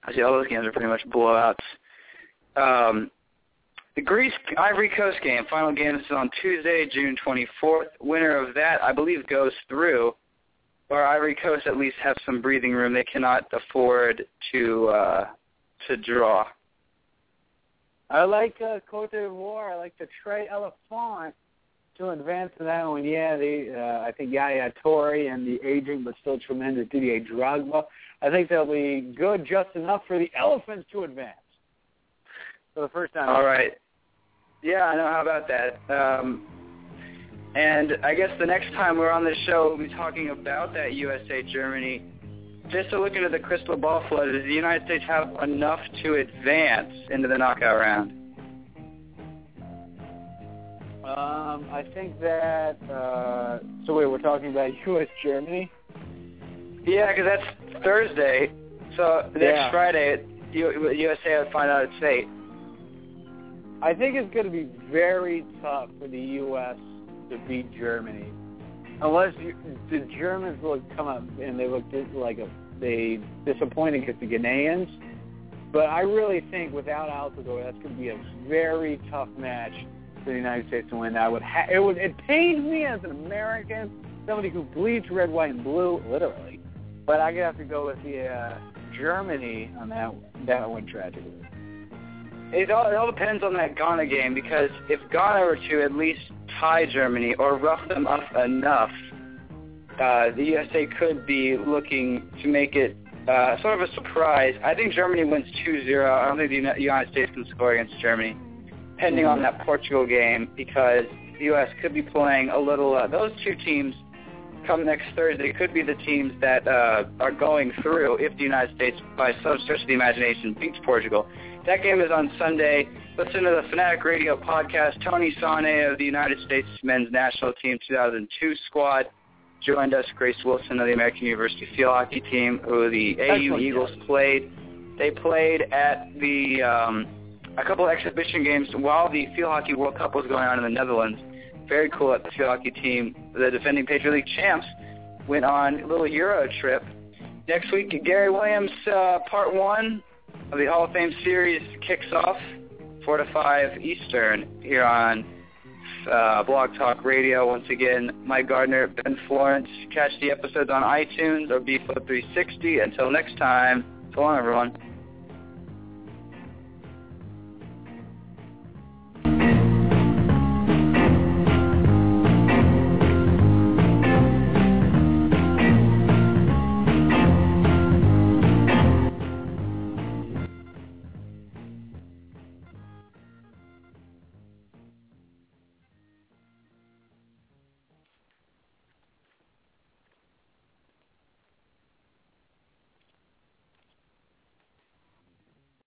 S2: actually, all those games are pretty much blowouts. Um, the Greece Ivory Coast game, final game is on Tuesday, June 24th. Winner of that, I believe, goes through. Or Ivory Coast at least have some breathing room. They cannot afford to uh, to draw.
S3: I like uh, Cote d'Ivoire. I like the Trey Elephant to advance to that one. Yeah, they, uh, I think Yaya Touré and the aging but still tremendous Didier Drogba. I think they'll be good just enough for the Elephants to advance for the first time.
S2: All right. Yeah, I know. How about that? Um, and I guess the next time we're on this show, we'll be talking about that USA Germany. Just to look into the crystal ball flood, does the United States have enough to advance into the knockout round?
S3: Um, I think that. Uh, so wait, we're talking about U.S. Germany.
S2: Yeah, because that's Thursday. So next
S3: Yeah.
S2: Friday, U- USA would find out its fate.
S3: I think it's going to be very tough for the U.S. to beat Germany, unless you, the Germans will come up and they look like a they disappointed against the Ghanaians. But I really think without Altidore, that's going to be a very tough match for the United States to win. I would ha- it would it pains me as an American, somebody who bleeds red, white, and blue, literally. But I have to go with the uh, Germany on that that one tragically.
S2: It all, it all depends on that Ghana game because if Ghana were to at least tie Germany or rough them up enough, uh, the USA could be looking to make it uh, sort of a surprise. I think Germany wins 2-0. I don't think the United States can score against Germany, depending on that Portugal game, because the U.S. could be playing a little. Uh, those two teams come next Thursday could be the teams that uh, are going through if the United States, by some stretch of the imagination, beats Portugal. That game is on Sunday. Listen to the Fanatic Radio podcast. Tony Sanneh of the United States men's national team 2002 squad joined us. Grace Wilson of the American University field hockey team, who the AU. Eagles played. They played at the um, a couple of exhibition games while the field hockey World Cup was going on in the Netherlands. Very cool at the field hockey team. The defending Patriot League champs went on a little Euro trip. Next week, Gary Williams, uh, part one the Hall of Fame series kicks off, 4 to 5 Eastern, here on uh, Blog Talk Radio. Once again, Mike Gardner, Ben Florence. Catch the episodes on iTunes or B4 360. Until next time, so long, everyone.